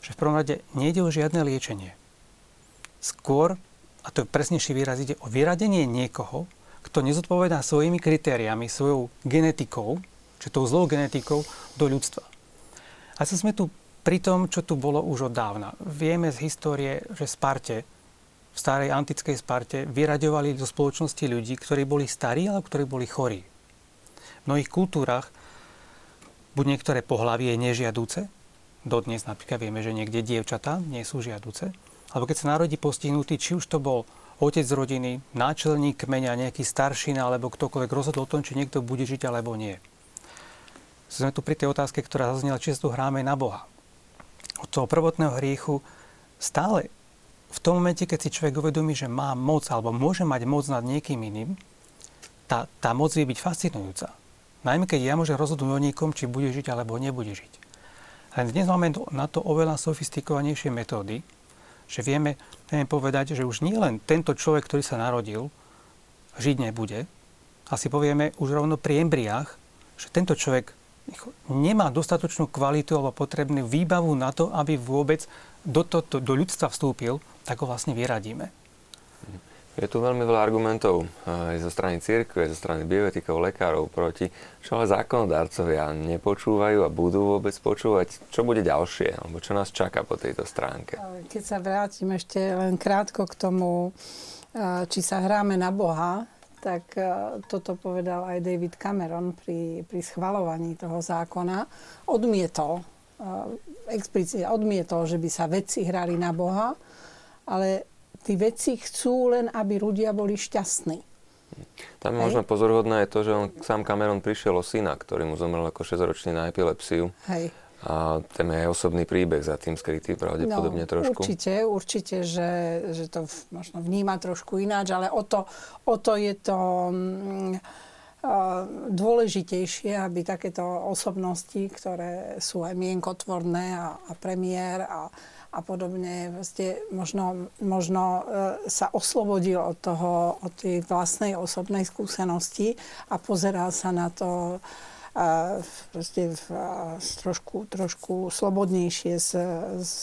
že v prvom rade nejde o žiadne liečenie. Skôr, a to je presnejší výraz, ide o vyradenie niekoho, kto nezodpovedá svojimi kritériami, svojou genetikou, čiže tou zlou genetikou, do ľudstva. A sme tu pri tom, čo tu bolo už od dávna. Vieme z histórie, že Sparte, v starej antickej Sparte, vyraďovali do spoločnosti ľudí, ktorí boli starí, ale ktorí boli chorí. V mnohých kultúrach buď niektoré pohlavie je nežiaduce, dodnes napríklad vieme, že niekde dievčatá nie sú žiaduce, alebo keď sa narodí postihnutý, či už to bol otec z rodiny, náčelník kmeňa, nejaký staršina, alebo ktokoľvek rozhodol o tom, či niekto bude žiť alebo nie. Sme tu pri tej otázke, ktorá zaznela, či sa tu hráme na Boha od toho prvotného hriechu stále v tom momente, keď si človek uvedomí, že má moc alebo môže mať moc nad niekým iným, tá, tá moc vie byť fascinujúca. Najmä keď ja môžem rozhodnúť o niekom, či bude žiť alebo nebude žiť. Len dnes máme na to oveľa sofistikovanejšie metódy, že vieme, vieme povedať, že už nie len tento človek, ktorý sa narodil, žiť nebude, a si povieme už rovno pri embriách, že tento človek nemá dostatočnú kvalitu alebo potrebnú výbavu na to, aby vôbec do, to, do ľudstva vstúpil, tak ho vlastne vyradíme. Je tu veľmi veľa argumentov aj zo strany cirkve, aj zo strany bioetikov, lekárov proti, čo ale zákonodárcovia nepočúvajú a budú vôbec počúvať. Čo bude ďalšie, alebo čo nás čaká po tejto stránke? Keď sa vrátim ešte len krátko k tomu, či sa hráme na Boha, tak toto povedal aj David Cameron pri, pri schvalovaní toho zákona. Odmietol, explicitne odmietol, že by sa vedci hrali na Boha, ale tí vedci chcú len, aby ľudia boli šťastní. Tam je možno pozoruhodné je to, že on sám Cameron prišiel o syna, ktorý mu zomrel ako 6-ročný na epilepsiu. Hej. A ten je osobný príbeh za tým skrytý, pravdepodobne no, trošku. Určite, určite, že, že to možno vníma trošku ináč, ale o to, o to je to mm, dôležitejšie, aby takéto osobnosti, ktoré sú aj mienkotvorné a, a premiér a, a podobne, vlastne možno, možno e, sa oslobodil od toho, od tej vlastnej osobnej skúsenosti a pozeral sa na to proste v, trošku, trošku slobodnejšie z, z,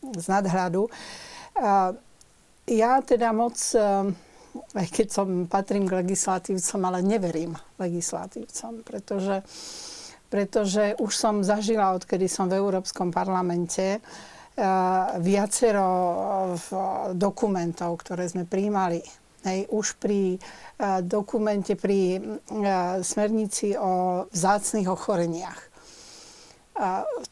z nadhľadu. Ja teda moc, e, aj keď som patrím k legislatívcom, ale neverím legislatívcom, pretože, pretože už som zažila, odkedy som v Európskom parlamente, viacero dokumentov, ktoré sme príjmali. Hej, už pri dokumente, pri smernici o vzácných ochoreniach.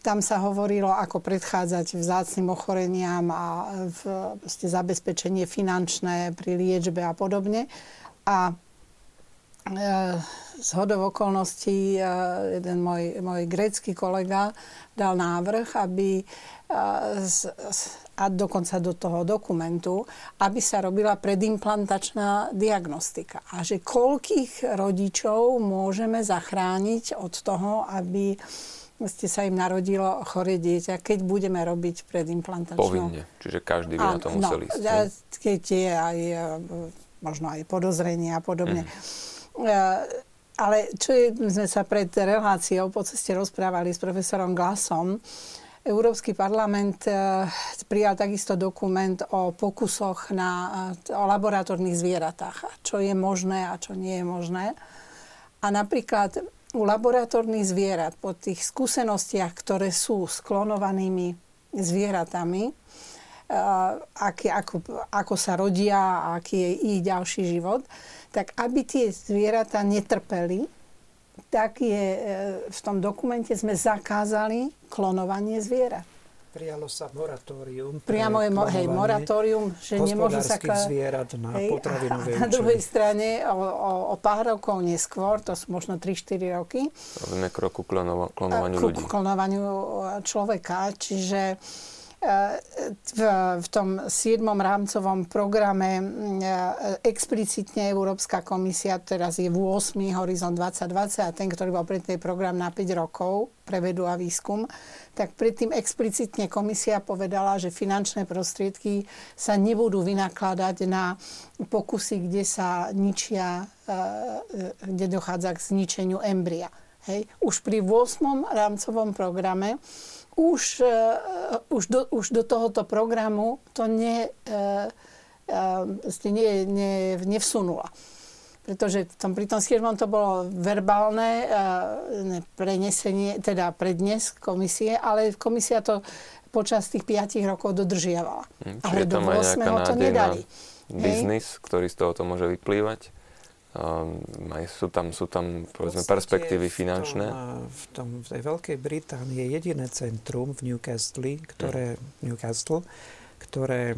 Tam sa hovorilo, ako predchádzať vzácným ochoreniam a v, zabezpečenie finančné pri liečbe a podobne. A z hodov okolností jeden môj, môj grécky kolega dal návrh, aby a dokonca do toho dokumentu, aby sa robila predimplantačná diagnostika. A že koľkých rodičov môžeme zachrániť od toho, aby ste sa im narodilo chore dieťa, keď budeme robiť predimplantačnú... Povinne, čiže každý by a, na to musel no, ísť. Keď je aj e, možno aj podozrenie a podobne. Mm. Ale čo je, sme sa pred reláciou po ceste rozprávali s profesorom Glasom, Európsky parlament eh, prijal takisto dokument o pokusoch na, eh, o laboratórnych zvieratách, čo je možné a čo nie je možné. A napríklad u laboratórnych zvierat, po tých skúsenostiach, ktoré sú s klonovanými zvieratami, eh, aký, ako, ako sa rodia a aký je ich ďalší život, tak aby tie zvieratá netrpeli, tak je, e, v tom dokumente sme zakázali klonovanie zvierat. Prijalo sa moratórium. Priamo je hej, moratórium, že nemôžu sa... zvierat na hej, potravinové [laughs] A na druhej strane o, o, o pár rokov neskôr, to sú možno 3-4 roky. Robíme kroku klonova, klonovaniu ľudí. klonovaniu človeka, čiže v, v tom 7. rámcovom programe explicitne Európska komisia, teraz je v 8. Horizon 2020 a ten, ktorý bol predtým program na 5 rokov pre vedu a výskum, tak predtým explicitne komisia povedala, že finančné prostriedky sa nebudú vynakladať na pokusy, kde sa ničia, kde dochádza k zničeniu embria. Hej. Už pri 8. rámcovom programe už, uh, už, do, už do tohoto programu to ne, uh, uh, nie, ne, nevsunula. Pretože tom, pri tom schirmom to bolo verbálne prenesenie, teda prednes komisie, ale komisia to počas tých 5 rokov dodržiavala. Hm, ale do 8. to nedali. Biznis, ktorý z toho to môže vyplývať? Aj sú tam, sú tam povedzme, perspektívy finančné? V, tom, v, tom, v tej Veľkej Británii je jediné centrum v Newcastle, ktoré, mm. Newcastle, ktoré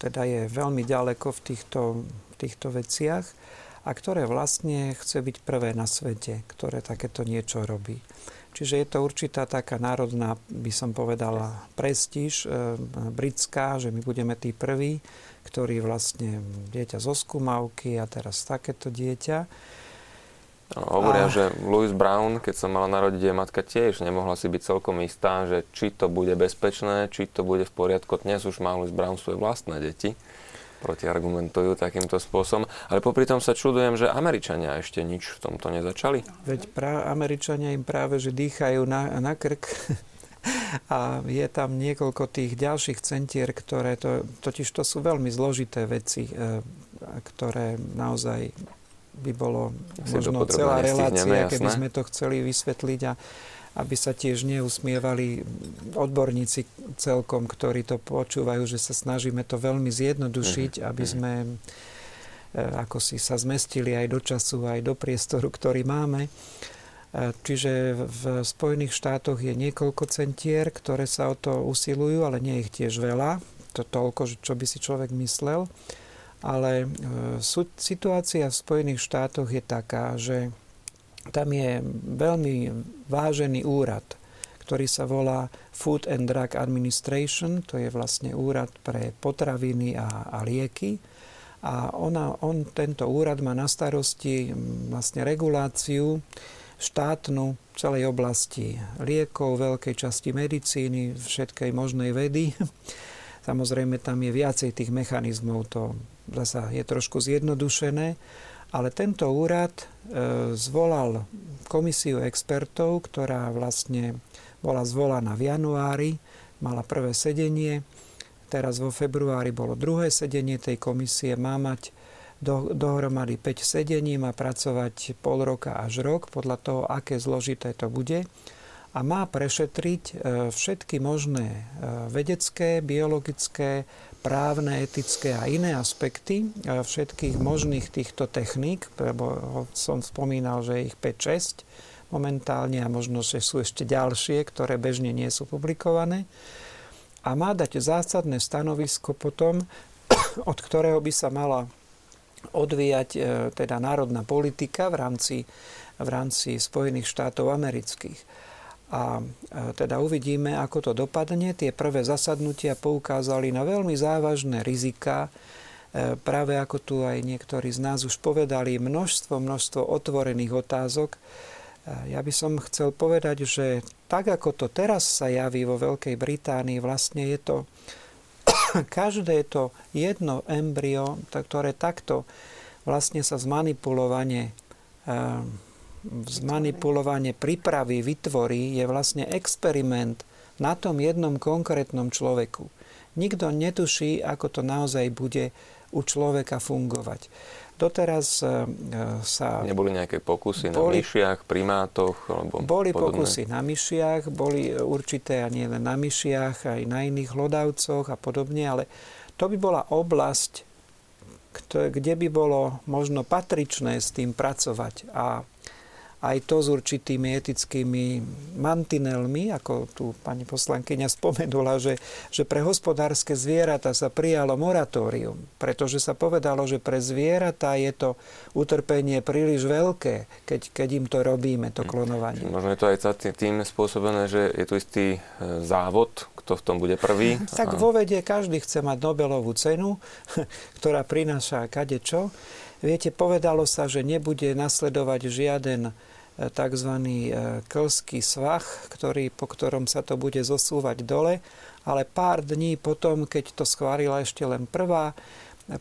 teda je veľmi ďaleko v týchto, v týchto veciach a ktoré vlastne chce byť prvé na svete, ktoré takéto niečo robí. Čiže je to určitá taká národná, by som povedala, prestíž e, britská, že my budeme tí prví, ktorí vlastne dieťa zo skúmavky a teraz takéto dieťa. No, hovoria, a... že Louis Brown, keď sa mala narodiť jej matka, tiež nemohla si byť celkom istá, že či to bude bezpečné, či to bude v poriadku. Dnes už má Louis Brown svoje vlastné deti protiargumentujú takýmto spôsobom. Ale popri tom sa čudujem, že Američania ešte nič v tomto nezačali. Veď pra, Američania im práve, že dýchajú na, na krk [laughs] A je tam niekoľko tých ďalších centier, ktoré to, totiž to sú veľmi zložité veci, e, ktoré naozaj by bolo možno celá relácia, keby sme to chceli vysvetliť a aby sa tiež neusmievali odborníci celkom, ktorí to počúvajú, že sa snažíme to veľmi zjednodušiť, mhm, aby mhm. sme e, ako si sa zmestili aj do času, aj do priestoru, ktorý máme. Čiže v Spojených štátoch je niekoľko centier, ktoré sa o to usilujú, ale nie ich tiež veľa. To toľko, čo by si človek myslel. Ale e, situácia v Spojených štátoch je taká, že tam je veľmi vážený úrad, ktorý sa volá Food and Drug Administration, to je vlastne úrad pre potraviny a, a lieky. A ona, on, tento úrad má na starosti vlastne reguláciu štátnu celej oblasti liekov, veľkej časti medicíny, všetkej možnej vedy. [laughs] Samozrejme, tam je viacej tých mechanizmov, to zasa je trošku zjednodušené, ale tento úrad e, zvolal komisiu expertov, ktorá vlastne bola zvolaná v januári, mala prvé sedenie, teraz vo februári bolo druhé sedenie tej komisie, má mať do, dohromady 5 sedení, má pracovať pol roka až rok, podľa toho, aké zložité to bude a má prešetriť e, všetky možné e, vedecké, biologické, právne, etické a iné aspekty všetkých možných týchto techník, lebo som spomínal, že ich 5-6 momentálne a možno, že sú ešte ďalšie, ktoré bežne nie sú publikované. A má dať zásadné stanovisko potom, [coughs] od ktorého by sa mala odvíjať e, teda národná politika v rámci, v rámci Spojených štátov amerických. A teda uvidíme, ako to dopadne. Tie prvé zasadnutia poukázali na veľmi závažné rizika, e, práve ako tu aj niektorí z nás už povedali, množstvo, množstvo otvorených otázok. E, ja by som chcel povedať, že tak ako to teraz sa javí vo Veľkej Británii, vlastne je to [coughs] každé to jedno embryo, ktoré takto vlastne sa zmanipulovane e, zmanipulovanie prípravy vytvorí, je vlastne experiment na tom jednom konkrétnom človeku. Nikto netuší, ako to naozaj bude u človeka fungovať. Doteraz e, sa... Neboli nejaké pokusy boli, na myšiach, primátoch? Alebo boli podobné? pokusy na myšiach, boli určité a nie len na myšiach, aj na iných hlodavcoch a podobne, ale to by bola oblasť, kde by bolo možno patričné s tým pracovať. A aj to s určitými etickými mantinelmi, ako tu pani poslankyňa spomenula, že, že pre hospodárske zvieratá sa prijalo moratórium, pretože sa povedalo, že pre zvieratá je to utrpenie príliš veľké, keď, keď im to robíme, to klonovanie. Možno je to aj tým spôsobené, že je tu istý e, závod, kto v tom bude prvý. [laughs] Tak vo vede každý chce mať Nobelovú cenu, [laughs] ktorá prináša kadečo. Viete, povedalo sa, že nebude nasledovať žiaden tzv. E, klský svah, ktorý, po ktorom sa to bude zosúvať dole, ale pár dní potom, keď to schválila ešte len prvá,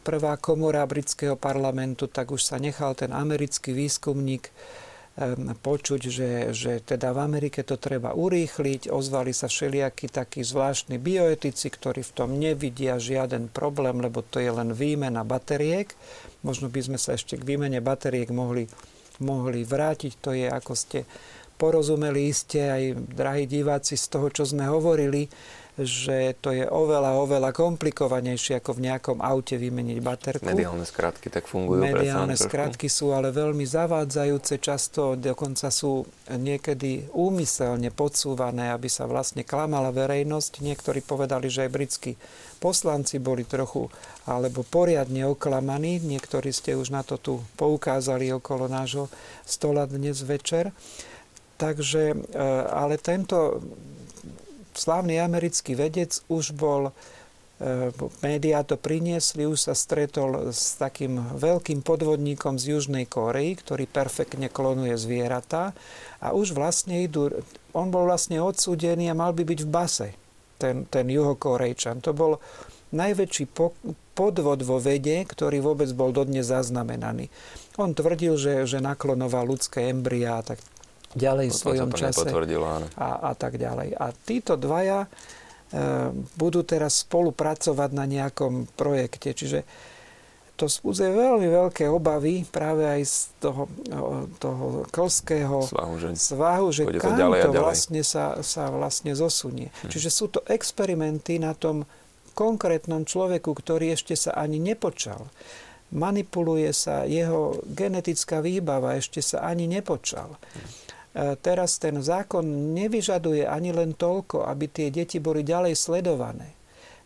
prvá komora britského parlamentu, tak už sa nechal ten americký výskumník počuť, že, že teda v Amerike to treba urýchliť. Ozvali sa všelijakí takí zvláštni bioetici, ktorí v tom nevidia žiaden problém, lebo to je len výmena bateriek. Možno by sme sa ešte k výmene bateriek mohli mohli vrátiť. To je, ako ste porozumeli iste aj, drahí diváci, z toho, čo sme hovorili, že to je oveľa, oveľa komplikovanejšie ako v nejakom aute vymeniť baterku. Mediálne skratky tak fungujú. Mediálne skratky sú ale veľmi zavádzajúce, často dokonca sú niekedy úmyselne podsúvané, aby sa vlastne klamala verejnosť. Niektorí povedali, že aj britskí poslanci boli trochu alebo poriadne oklamaní. Niektorí ste už na to tu poukázali okolo nášho stola dnes večer. Takže, e, ale tento slávny americký vedec už bol e, médiá to priniesli, už sa stretol s takým veľkým podvodníkom z Južnej Korei, ktorý perfektne klonuje zvieratá a už vlastne idú, on bol vlastne odsúdený a mal by byť v base, ten, ten juhokorejčan. To bol najväčší podvod vo vede, ktorý vôbec bol dodnes zaznamenaný. On tvrdil, že, že naklonoval ľudské embryá, tak ďalej v Potom svojom čase a, a tak ďalej. A títo dvaja e, budú teraz spolupracovať na nejakom projekte. Čiže to spúdzuje veľmi veľké obavy práve aj z toho, toho klského Svahu, že, svahu, že pôjde to kam ďalej to ďalej. vlastne sa, sa vlastne zosunie. Čiže sú to experimenty na tom konkrétnom človeku, ktorý ešte sa ani nepočal. Manipuluje sa jeho genetická výbava, ešte sa ani nepočal. E, Teraz ten zákon nevyžaduje ani len toľko, aby tie deti boli ďalej sledované.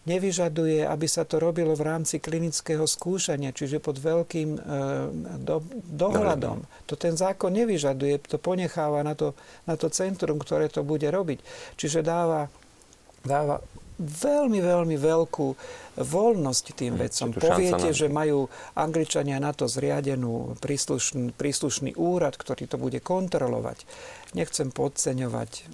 Nevyžaduje, aby sa to robilo v rámci klinického skúšania, čiže pod veľkým e, do, dohľadom. To ten zákon nevyžaduje, to ponecháva na to, na to centrum, ktoré to bude robiť. Čiže dáva, dáva veľmi, veľmi veľkú voľnosť tým. Hm, šanca Poviete, že majú Angličania na to zriadenú príslušný, príslušný úrad, ktorý to bude kontrolovať. Nechcem podceňovať,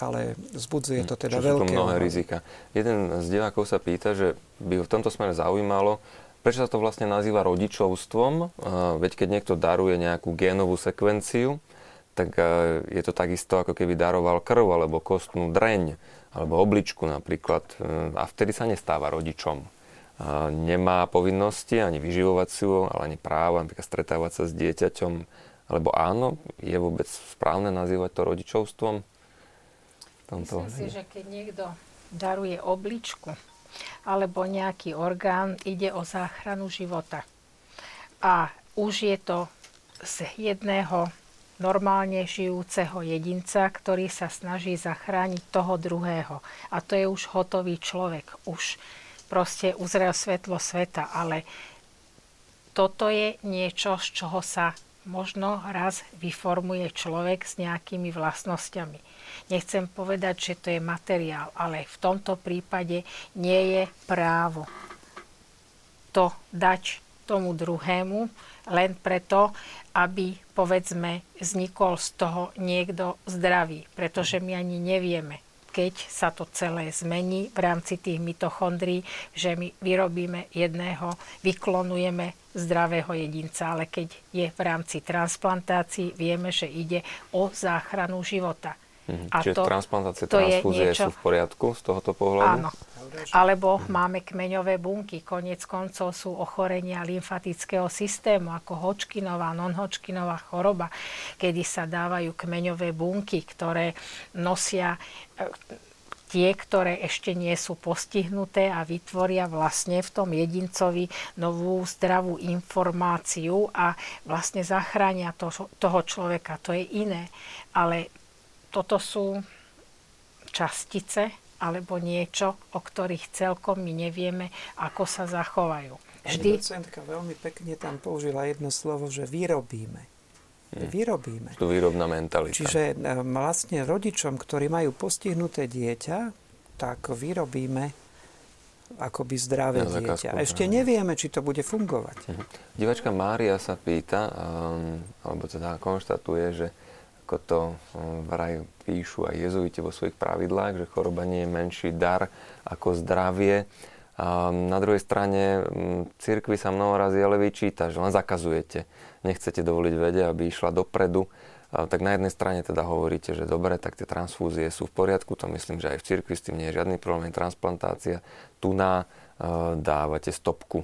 ale vzbudzuje to teda sú tu veľké mnohé obavy. rizika. Jeden z divákov sa pýta, že by ho v tomto smere zaujímalo, prečo sa to vlastne nazýva rodičovstvom, Uh, veď keď niekto daruje nejakú génovú sekvenciu, tak uh, je to takisto, ako keby daroval krv, alebo kostnú dreň, alebo obličku napríklad, Uh, a vtedy sa nestáva rodičom. Uh, Nemá povinnosti ani vyživovaciu, ale ani práva, napríklad stretávať sa s dieťaťom, alebo áno, je vôbec správne nazývať to rodičovstvom? Tomto Myslím si, že keď niekto daruje obličku alebo nejaký orgán, ide o záchranu života. A už je to z jedného normálne žijúceho jedinca, ktorý sa snaží zachrániť toho druhého. A to je už hotový človek. Už proste uzrel svetlo sveta, ale toto je niečo, z čoho sa možno raz vyformuje človek s nejakými vlastnosťami. Nechcem povedať, že to je materiál, ale v tomto prípade nie je právo to dať tomu druhému len preto, aby povedzme vznikol z toho niekto zdravý, pretože my ani nevieme, keď sa to celé zmení v rámci tých mitochondrií, že my vyrobíme jedného, vyklonujeme zdravého jedinca, ale keď je v rámci transplantácií, vieme, že ide o záchranu života. Mhm. A Čiže to- transplantácie, to je transfúzie niečo- sú v poriadku z tohoto pohľadu? Áno. Alebo máme kmeňové bunky. Konec koncov sú ochorenia lymfatického systému, ako Hodgkinová, non-Hodgkinová choroba, kedy sa dávajú kmeňové bunky, ktoré nosia e, tie, ktoré ešte nie sú postihnuté a vytvoria vlastne v tom jedincovi novú zdravú informáciu a vlastne zachránia to, toho človeka. To je iné. Ale toto sú častice alebo niečo, o ktorých celkom my nevieme, ako sa zachovajú. Vždy. Docentka veľmi pekne tam použila jedno slovo, že vyrobíme. Vyrobíme. Tu výrobná mentalita. Čiže e, vlastne rodičom, ktorí majú postihnuté dieťa, tak vyrobíme akoby zdravé Na dieťa. zákazku, A ešte nevieme, či to bude fungovať. Mhm. Divačka Mária sa pýta, um, alebo teda konštatuje, že ako to um, vraj píšu aj jezuiti vo svojich pravidlách, že choroba nie je menší dar ako zdravie. A na druhej strane um, cirkvi sa mnoho razy ale vyčíta, že len zakazujete. Nechcete dovoliť vede, aby išla dopredu. A tak na jednej strane teda hovoríte, že dobre, tak tie transfúzie sú v poriadku, to myslím, že aj v cirkvi s tým nie je žiadny problém, transplantácia. Tu na uh, dávate stopku.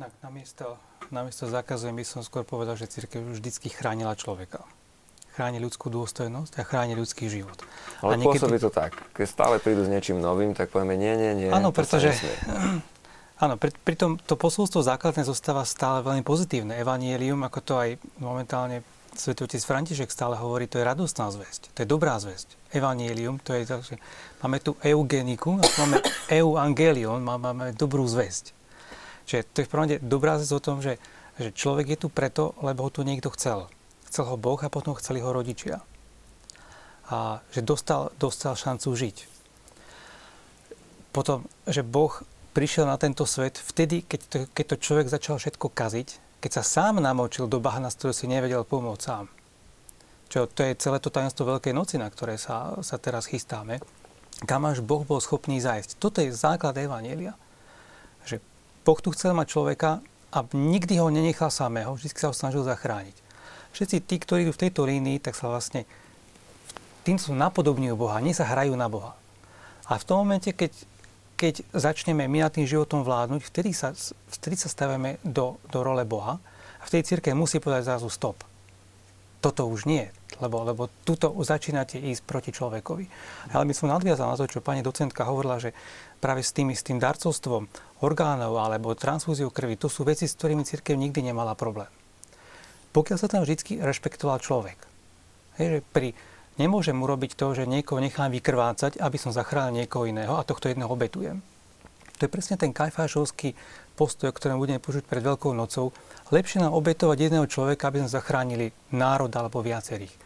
Na, namiesto, namiesto zakazujem by som skôr povedal, že církev vždycky chránila človeka. Chráni ľudskú dôstojnosť a chráni ľudský život. Ale a pôsobí to tak. Keď stále prídu s niečím novým, tak povieme nie, nie, nie. Áno, pretože-. [clears throat] Áno, pri, pritom to posolstvo základné zostáva stále veľmi pozitívne. Evanielium, ako to aj momentálne svetotec František stále hovorí, to je radostná zväzť, to je dobrá zväzť. Evanielium, to je tak, že máme tu eugeniku a máme [clears throat] euangelion, má- máme dobrú zväzť. Čiže to je v prvom dobrá zväzť o tom, že, že človek je tu preto, lebo ho tu niekto chcel. Chcel ho Boh a potom chceli ho rodičia. A že dostal, dostal šancu žiť. Potom, že Boh prišiel na tento svet vtedy, keď to, keď to človek začal všetko kaziť, keď sa sám namočil do bahna, z ktorého si nevedel pomôcť sám. Čo to je celé to tajomstvo Veľkej noci, na ktoré sa, sa teraz chystáme. Kam až Boh bol schopný zájsť. Toto je základ Evanielia. Že Boh tu chcel mať človeka a nikdy ho nenechal samého, vždy sa ho snažil zachrániť. Všetci tí, ktorí idú v tejto línii, tak sa vlastne tým sú napodobňujú Boha, nie sa hrajú na Boha. A v tom momente, keď, keď začneme my nad tým životom vládnuť, vtedy sa, vtedy sa stavíme do, do role Boha a v tej círke musí povedať zrazu stop. Toto už nie, lebo, lebo tuto začínate ísť proti človekovi. Ale my som nadviazal na to, čo pani docentka hovorila, že práve s tým, s tým darcovstvom orgánov alebo transfúziou krvi, to sú veci, s ktorými církev nikdy nemala problém. Pokiaľ sa tam vždy rešpektoval človek. Hej, že pri, Nemôžem urobiť to, že niekoho nechám vykrvácať, aby som zachránil niekoho iného a tohto jedného obetujem. To je presne ten kajfášovský postoj, o ktorom budeme počuť pred Veľkou nocou. Lepšie nám obetovať jedného človeka, aby sme zachránili národ alebo viacerých.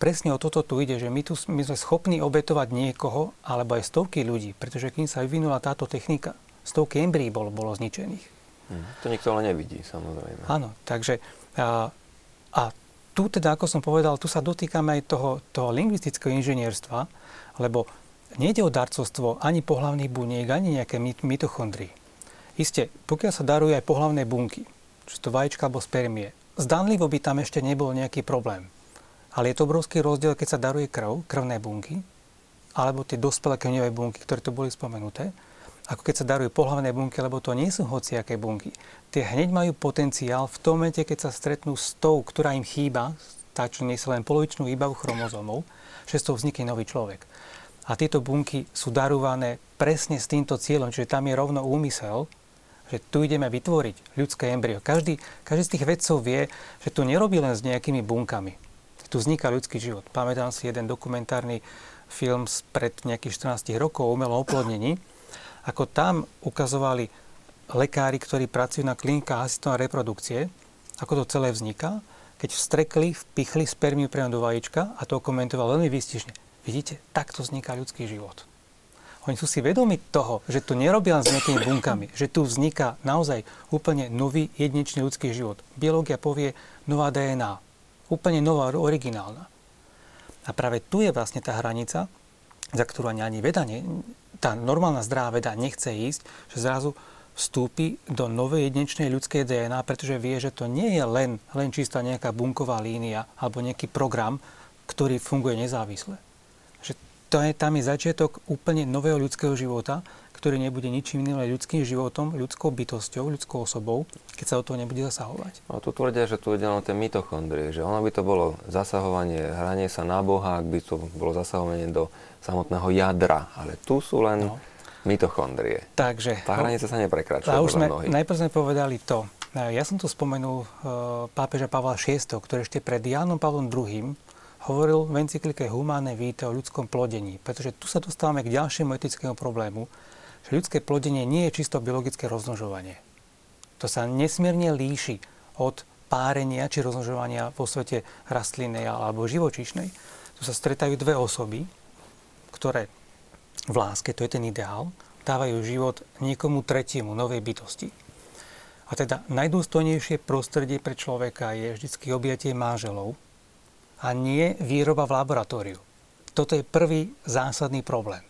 Presne o toto tu ide, že my, tu, my sme schopní obetovať niekoho alebo aj stovky ľudí, pretože kým sa vyvinula táto technika, stovky embryí bolo, bolo zničených. Hm, to nikto ale nevidí, samozrejme. Áno, takže a, a tu teda, ako som povedal, tu sa dotýkame aj toho, toho lingvistického inžinierstva, lebo nejde o darcovstvo ani pohlavných buniek, ani nejaké mitochondrie. Isté, pokiaľ sa darujú aj pohlavné bunky, či to vajíčka alebo spermie, zdanlivo by tam ešte nebol nejaký problém. Ale je to obrovský rozdiel, keď sa daruje krv, krvné bunky, alebo tie dospelé krvňové bunky, ktoré tu boli spomenuté, ako keď sa darujú pohlavné bunky, lebo to nie sú hociaké bunky. Tie hneď majú potenciál v tom momente, keď sa stretnú s tou, ktorá im chýba, tá, čo sa len polovičnú výbavu chromozomov, že z toho vznikne nový človek. A tieto bunky sú darované presne s týmto cieľom, čiže tam je rovno úmysel, že tu ideme vytvoriť ľudské embryo. Každý, každý z tých vedcov vie, že to nerobí len s nejakými bunkami. Tu vzniká ľudský život. Pamätám si jeden dokumentárny film pred nejakých 14 rokov o umelom oplodnení, ako tam ukazovali lekári, ktorí pracujú na klinikách asistovanej reprodukcie, ako to celé vzniká, keď vstrekli, vpichli spermiu priamo do vajíčka a to komentoval veľmi výstižne. Vidíte, takto vzniká ľudský život. Oni sú si vedomi toho, že to nerobia len s nejakými bunkami, že tu vzniká naozaj úplne nový jedinečný ľudský život. Biológia povie nová DNA, úplne nová, originálna. A práve tu je vlastne tá hranica, za ktorú ani, ani veda ne, tá normálna zdravá veda nechce ísť, že zrazu vstúpi do novej jedinečnej ľudskej DNA, pretože vie, že to nie je len, len čistá nejaká bunková línia alebo nejaký program, ktorý funguje nezávisle. Že to je, tam je začiatok úplne nového ľudského života, ktorý nebude ničím iným ľudským životom, ľudskou bytosťou, ľudskou osobou, keď sa o toho nebude zasahovať. No tu tvrdia, že tu ide len tie mitochondrie, že ono by to bolo zasahovanie, hranie sa na Boha, ak by to bolo zasahovanie do samotného jadra, ale tu sú len no. mitochondrie. Takže, tá hranica sa neprekračuje. A už sme, najprv sme povedali to. Ja som tu spomenul uh, pápeža Pavla VI, ktorý ešte pred Jánom Pavlom II hovoril v encyklike Humane Vitae o ľudskom plodení, pretože tu sa dostávame k ďalšiemu etickému problému, že ľudské plodenie nie je čisto biologické rozmnožovanie. To sa nesmierne líši od párenia či rozmnožovania vo svete rastlinnej alebo živočíšnej. Tu sa stretajú dve osoby, ktoré v láske, to je ten ideál, dávajú život niekomu tretiemu, novej bytosti. A teda najdôstojnejšie prostredie pre človeka je vždy objatie máželov a nie výroba v laboratóriu. Toto je prvý zásadný problém.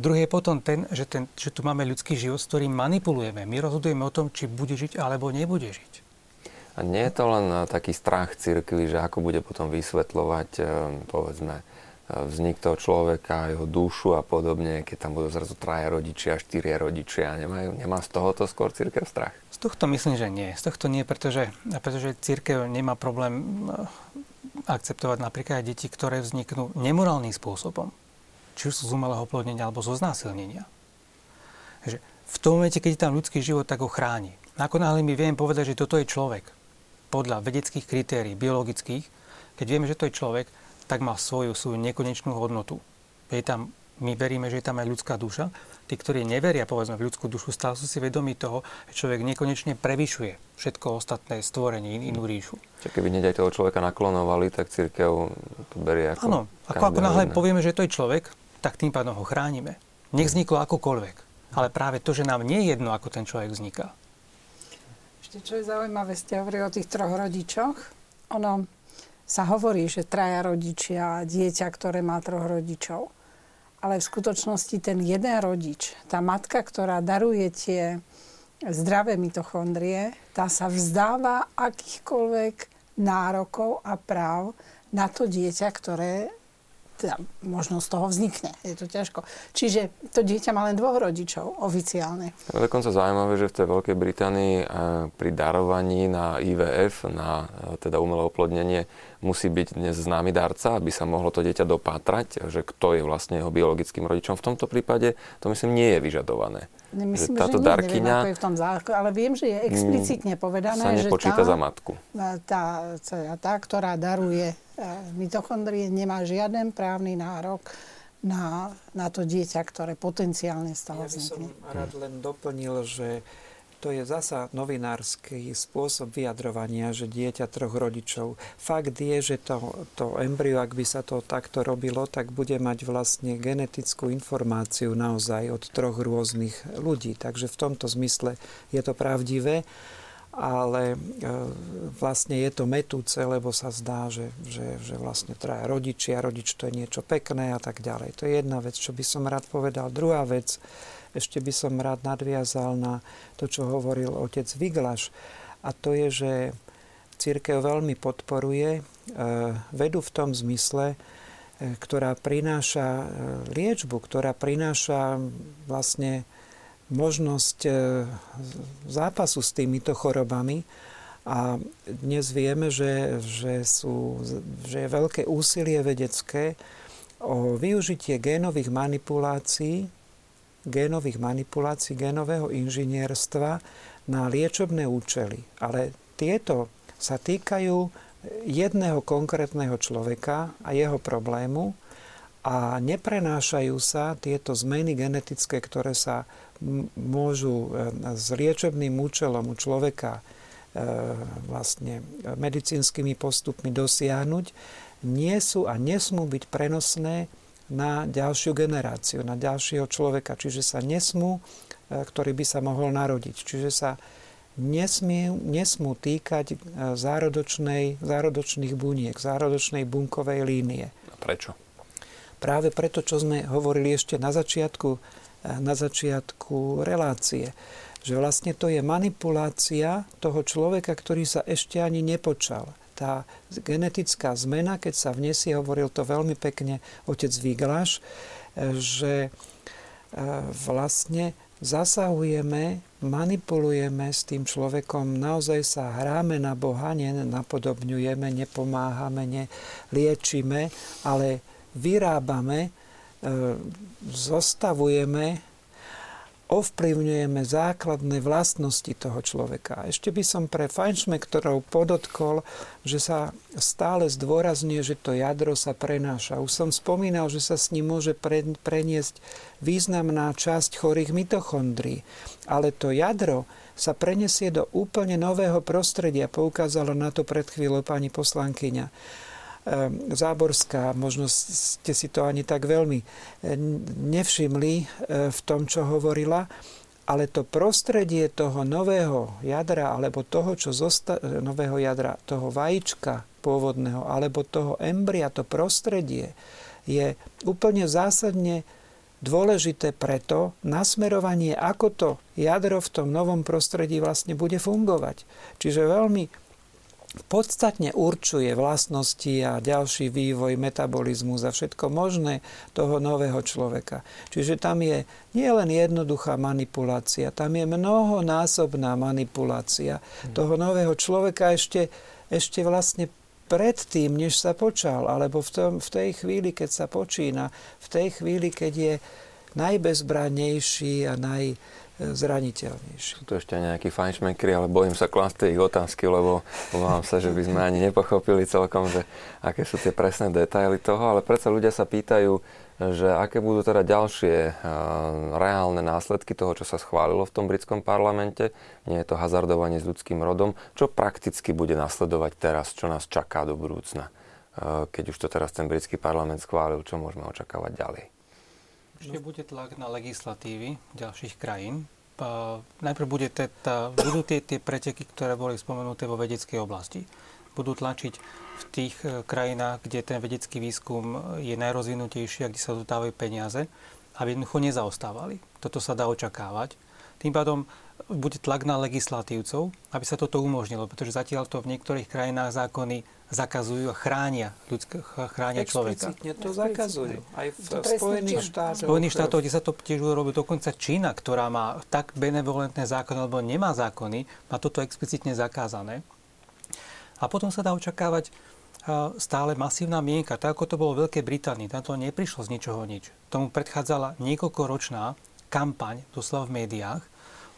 Druhý je potom ten že, ten, že tu máme ľudský život, s ktorým manipulujeme. My rozhodujeme o tom, či bude žiť alebo nebude žiť. A nie je to len eh, taký strach cirkvi, že ako bude potom vysvetľovať, eh, povedzme, vznik toho človeka, jeho dušu a podobne, keď tam budú zrazu traja rodičia, štyria rodičia. Nemajú, nemá z tohoto skôr církev strach? Z tohto myslím, že nie. Z tohto nie, pretože, pretože církev nemá problém akceptovať napríklad aj deti, ktoré vzniknú nemorálnym spôsobom či už z umelého plodnenia alebo zo znásilnenia. Že v tom momente, keď tam ľudský život, tak ho chráni. Ako my vieme povedať, že toto je človek, podľa vedeckých kritérií, biologických, keď vieme, že to je človek, tak má svoju, svoju nekonečnú hodnotu. Je tam, my veríme, že je tam aj ľudská duša. Tí, ktorí neveria, povedzme, v ľudskú dušu, stále sú si vedomí toho, že človek nekonečne prevyšuje všetko ostatné stvorenie, inú ríšu. Čiže keby hneď aj toho človeka naklonovali, tak církev to berie ako... Áno, ako, ako náhle povieme, že to je človek, tak tým pádom ho chránime. Nech vzniklo akokoľvek. Ale práve to, že nám nie je jedno, ako ten človek vzniká. Ešte čo je zaujímavé, ste hovorili o tých troch rodičoch. Ono sa hovorí, že traja rodičia, dieťa, ktoré má troch rodičov. Ale v skutočnosti ten jeden rodič, tá matka, ktorá daruje tie zdravé mitochondrie, tá sa vzdáva akýchkoľvek nárokov a práv na to dieťa, ktoré teda možno z toho vznikne. Je to ťažko. Čiže to dieťa má len dvoch rodičov oficiálne. Je dokonca zaujímavé, že v tej Veľkej Británii eh, pri darovaní na IVF, na eh, teda umelé oplodnenie, musí byť dnes známy darca, aby sa mohlo to dieťa dopátrať, že kto je vlastne jeho biologickým rodičom. V tomto prípade to myslím nie je vyžadované. Myslím, že táto že nie, darkyňa, neviem, je v tom zákone, ale viem, že je mm, explicitne povedané, sa že tá, za matku. Tá, tá, tá, ktorá daruje mitochondrie nemá žiaden právny nárok na, na to dieťa, ktoré potenciálne toho ja vznikne. Ja som rád len doplnil, že to je zasa novinársky spôsob vyjadrovania, že dieťa troch rodičov. Fakt je, že to, to embryo, ak by sa to takto robilo, tak bude mať vlastne genetickú informáciu naozaj od troch rôznych ľudí. Takže v tomto zmysle je to pravdivé ale e, vlastne je to metúce, lebo sa zdá, že, že, že vlastne traja rodičia, rodič to je niečo pekné a tak ďalej. To je jedna vec, čo by som rád povedal. Druhá vec, ešte by som rád nadviazal na to, čo hovoril otec Viglaš. A to je, že církev veľmi podporuje e, vedu v tom zmysle, e, ktorá prináša liečbu, ktorá prináša vlastne možnosť e, zápasu s týmito chorobami. A dnes vieme, že, že, sú, že je veľké úsilie vedecké o využitie génových manipulácií, génových manipulácií, génového inžinierstva na liečobné účely. Ale tieto sa týkajú jedného konkrétneho človeka a jeho problému a neprenášajú sa tieto zmeny genetické, ktoré sa môžu e, s liečebným účelom u človeka e, vlastne medicínskymi postupmi dosiahnuť, nie sú a nesmú byť prenosné na ďalšiu generáciu, na ďalšieho človeka. Čiže sa nesmú, e, ktorý by sa mohol narodiť. Čiže sa nesmú, nesmú týkať zárodočnej, zárodočných buniek, zárodočnej bunkovej línie. A prečo? Práve preto, čo sme hovorili ešte na začiatku na začiatku relácie. Že vlastne to je manipulácia toho človeka, ktorý sa ešte ani nepočal. Tá genetická zmena, keď sa vnesie, hovoril to veľmi pekne otec Viglaš, že e, vlastne zasahujeme, manipulujeme s tým človekom, naozaj sa hráme na Boha, nenapodobňujeme, nepomáhame, neliečíme, ale vyrábame zostavujeme, ovplyvňujeme základné vlastnosti toho človeka. Ešte by som pre Feinschmeckerov podotkol, že sa stále zdôrazňuje, že to jadro sa prenáša. Už som spomínal, že sa s ním môže preniesť významná časť chorých mitochondrií. Ale to jadro sa prenesie do úplne nového prostredia. Poukázala na to pred chvíľou pani poslankyňa. Ehm, Záborská, možno ste si to ani tak veľmi eh, nevšimli eh, v tom, čo hovorila, ale to prostredie toho nového jadra, alebo toho, čo zosta- eh, nového jadra, toho vajíčka pôvodného, alebo toho embria, to prostredie je úplne zásadne dôležité preto nasmerovanie, ako to jadro v tom novom prostredí vlastne bude fungovať. Čiže veľmi podstatne určuje vlastnosti a ďalší vývoj, metabolizmus a všetko možné toho nového človeka. Čiže tam je nie len jednoduchá manipulácia, tam je mnohonásobná manipulácia toho nového človeka ešte, ešte vlastne predtým, než sa počal, alebo v, tom, v tej chvíli, keď sa počína, v tej chvíli, keď je najbezbrannejší a naj, zraniteľnejší. Sú to ešte nejakí fajnšmekry, ale bojím sa klásť ich otázky, lebo obávam sa, že by sme ani nepochopili celkom, že aké sú tie presné detaily toho, ale predsa ľudia sa pýtajú, že aké budú teda ďalšie reálne následky toho, čo sa schválilo v tom britskom parlamente. Nie je to hazardovanie s ľudským rodom. Čo prakticky bude nasledovať teraz? Čo nás čaká do budúcna? Keď už to teraz ten britský parlament schválil, čo môžeme očakávať ďalej? Určite bude tlak na legislatívy ďalších krajín. Najprv bude teda, budú tie, tie preteky, ktoré boli spomenuté vo vedeckej oblasti. Budú tlačiť v tých e, krajinách, kde ten vedecký výskum je najrozvinutejší a kde sa dodávajú peniaze, aby jednoducho nezaostávali. Toto sa dá očakávať. Tým pádom bude tlak na legislatívcov, aby sa toto umožnilo, pretože zatiaľ to v niektorých krajinách zákony zakazujú a chránia, ľudské, chránia človeka. Explicitne to zakazujú. Aj v Spojených štátoch. V Spojených štátoch, kde sa to tiež urobí, dokonca Čína, ktorá má tak benevolentné zákony, alebo nemá zákony, má toto explicitne zakázané. A potom sa dá očakávať stále masívna mienka, tak ako to bolo v Veľkej Británii. Tam to neprišlo z ničoho nič. Tomu predchádzala niekoľkoročná kampaň, doslova v médiách,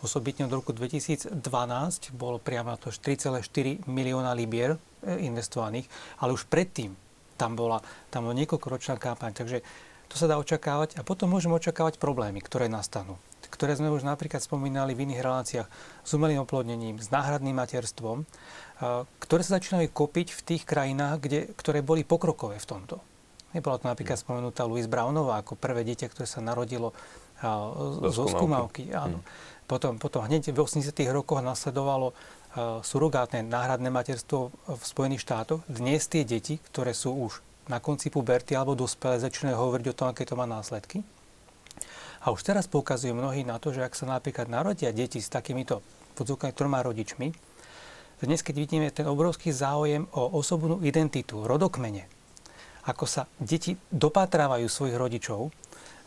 osobitne od roku 2012 bolo priamo to 4,4 milióna libier e, investovaných, ale už predtým tam bola, tam bola niekoľkoročná kampaň, takže to sa dá očakávať a potom môžeme očakávať problémy, ktoré nastanú ktoré sme už napríklad spomínali v iných reláciách s umelým oplodnením, s náhradným materstvom, ktoré sa začínajú kopiť v tých krajinách, kde, ktoré boli pokrokové v tomto. Nebola to napríklad spomenutá Louise Brownová ako prvé dieťa, ktoré sa narodilo zo skúmavky. Áno. Hmm. Potom, potom hneď v 80. rokoch nasledovalo uh, surogátne náhradné materstvo v Spojených štátoch. Dnes tie deti, ktoré sú už na konci puberty alebo dospelé, začínajú hovoriť o tom, aké to má následky. A už teraz poukazujú mnohí na to, že ak sa napríklad narodia deti s takýmito podzvukami troma rodičmi, dnes, keď vidíme ten obrovský záujem o osobnú identitu, rodokmene, ako sa deti dopatrávajú svojich rodičov,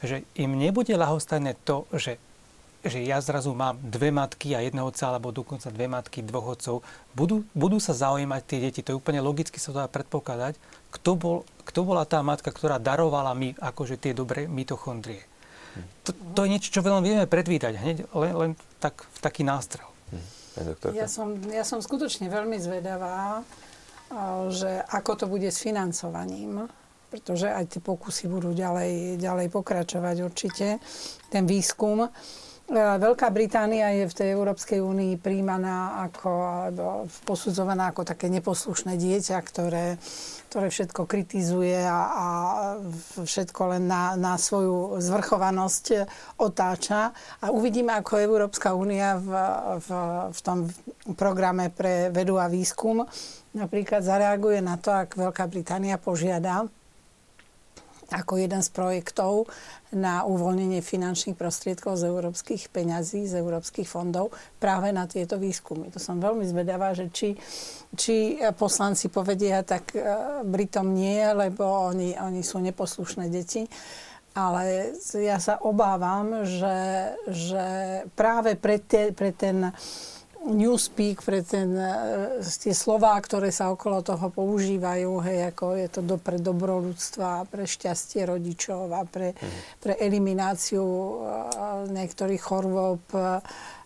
že im nebude lahostajné to, že že ja zrazu mám dve matky a jedného otca, alebo dokonca dve matky, dvoch otcov, budú, budú sa zaujímať tie deti. To je úplne logicky sa dá predpokladať, kto, bol, kto bola tá matka, ktorá darovala mi akože tie dobré mitochondrie. To, to je niečo, čo veľmi vieme predvídať, hneď len, len tak, v taký nástrel. Ja som, ja som skutočne veľmi zvedavá, že ako to bude s financovaním, pretože aj tie pokusy budú ďalej, ďalej pokračovať určite, ten výskum. E, Veľká Británia je v tej Európskej únii príjmaná ako, posudzovaná ako také neposlušné dieťa, ktoré, ktoré všetko kritizuje a, a všetko len na, na svoju zvrchovanosť otáča. A uvidíme, ako Európska únia v, v, v tom programe pre vedu a výskum napríklad zareaguje na to, ak Veľká Británia požiada ako jeden z projektov na uvoľnenie finančných prostriedkov z európskych peňazí, z európskych fondov práve na tieto výskumy. To som veľmi zvedavá, že či, či poslanci povedia, tak e, Britom nie, lebo oni, oni sú neposlušné deti. Ale ja sa obávam, že, že práve pre, te, pre ten newspeak, pre ten, e, tie slová, ktoré sa okolo toho používajú, hej, ako je to do, pre dobro ľudstva, pre šťastie rodičov a pre, mm. pre elimináciu e, niektorých chorôb.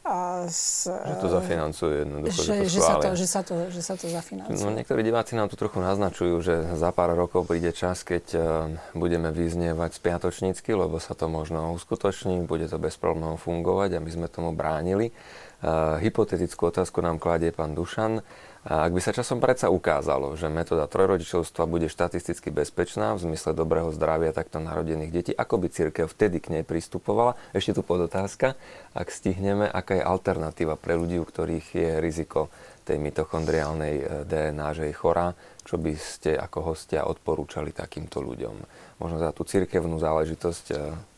A s, že to zafinancuje jednoducho, že, že, to že, sa to, že, sa to, že sa to zafinancuje. No, niektorí diváci nám tu trochu naznačujú, že za pár rokov príde čas, keď uh, budeme vyznievať spiatočnícky, lebo sa to možno uskutoční, bude to bez problémov fungovať a my sme tomu bránili. Hypotetickú otázku nám kladie pán Dušan. Ak by sa časom predsa ukázalo, že metóda trojrodičovstva bude štatisticky bezpečná v zmysle dobrého zdravia takto narodených detí, ako by církev vtedy k nej pristupovala? Ešte tu podotázka, ak stihneme, aká je alternatíva pre ľudí, u ktorých je riziko tej mitochondriálnej e, DNA, že je chorá, čo by ste ako hostia odporúčali takýmto ľuďom? Možno za tú církevnú záležitosť e,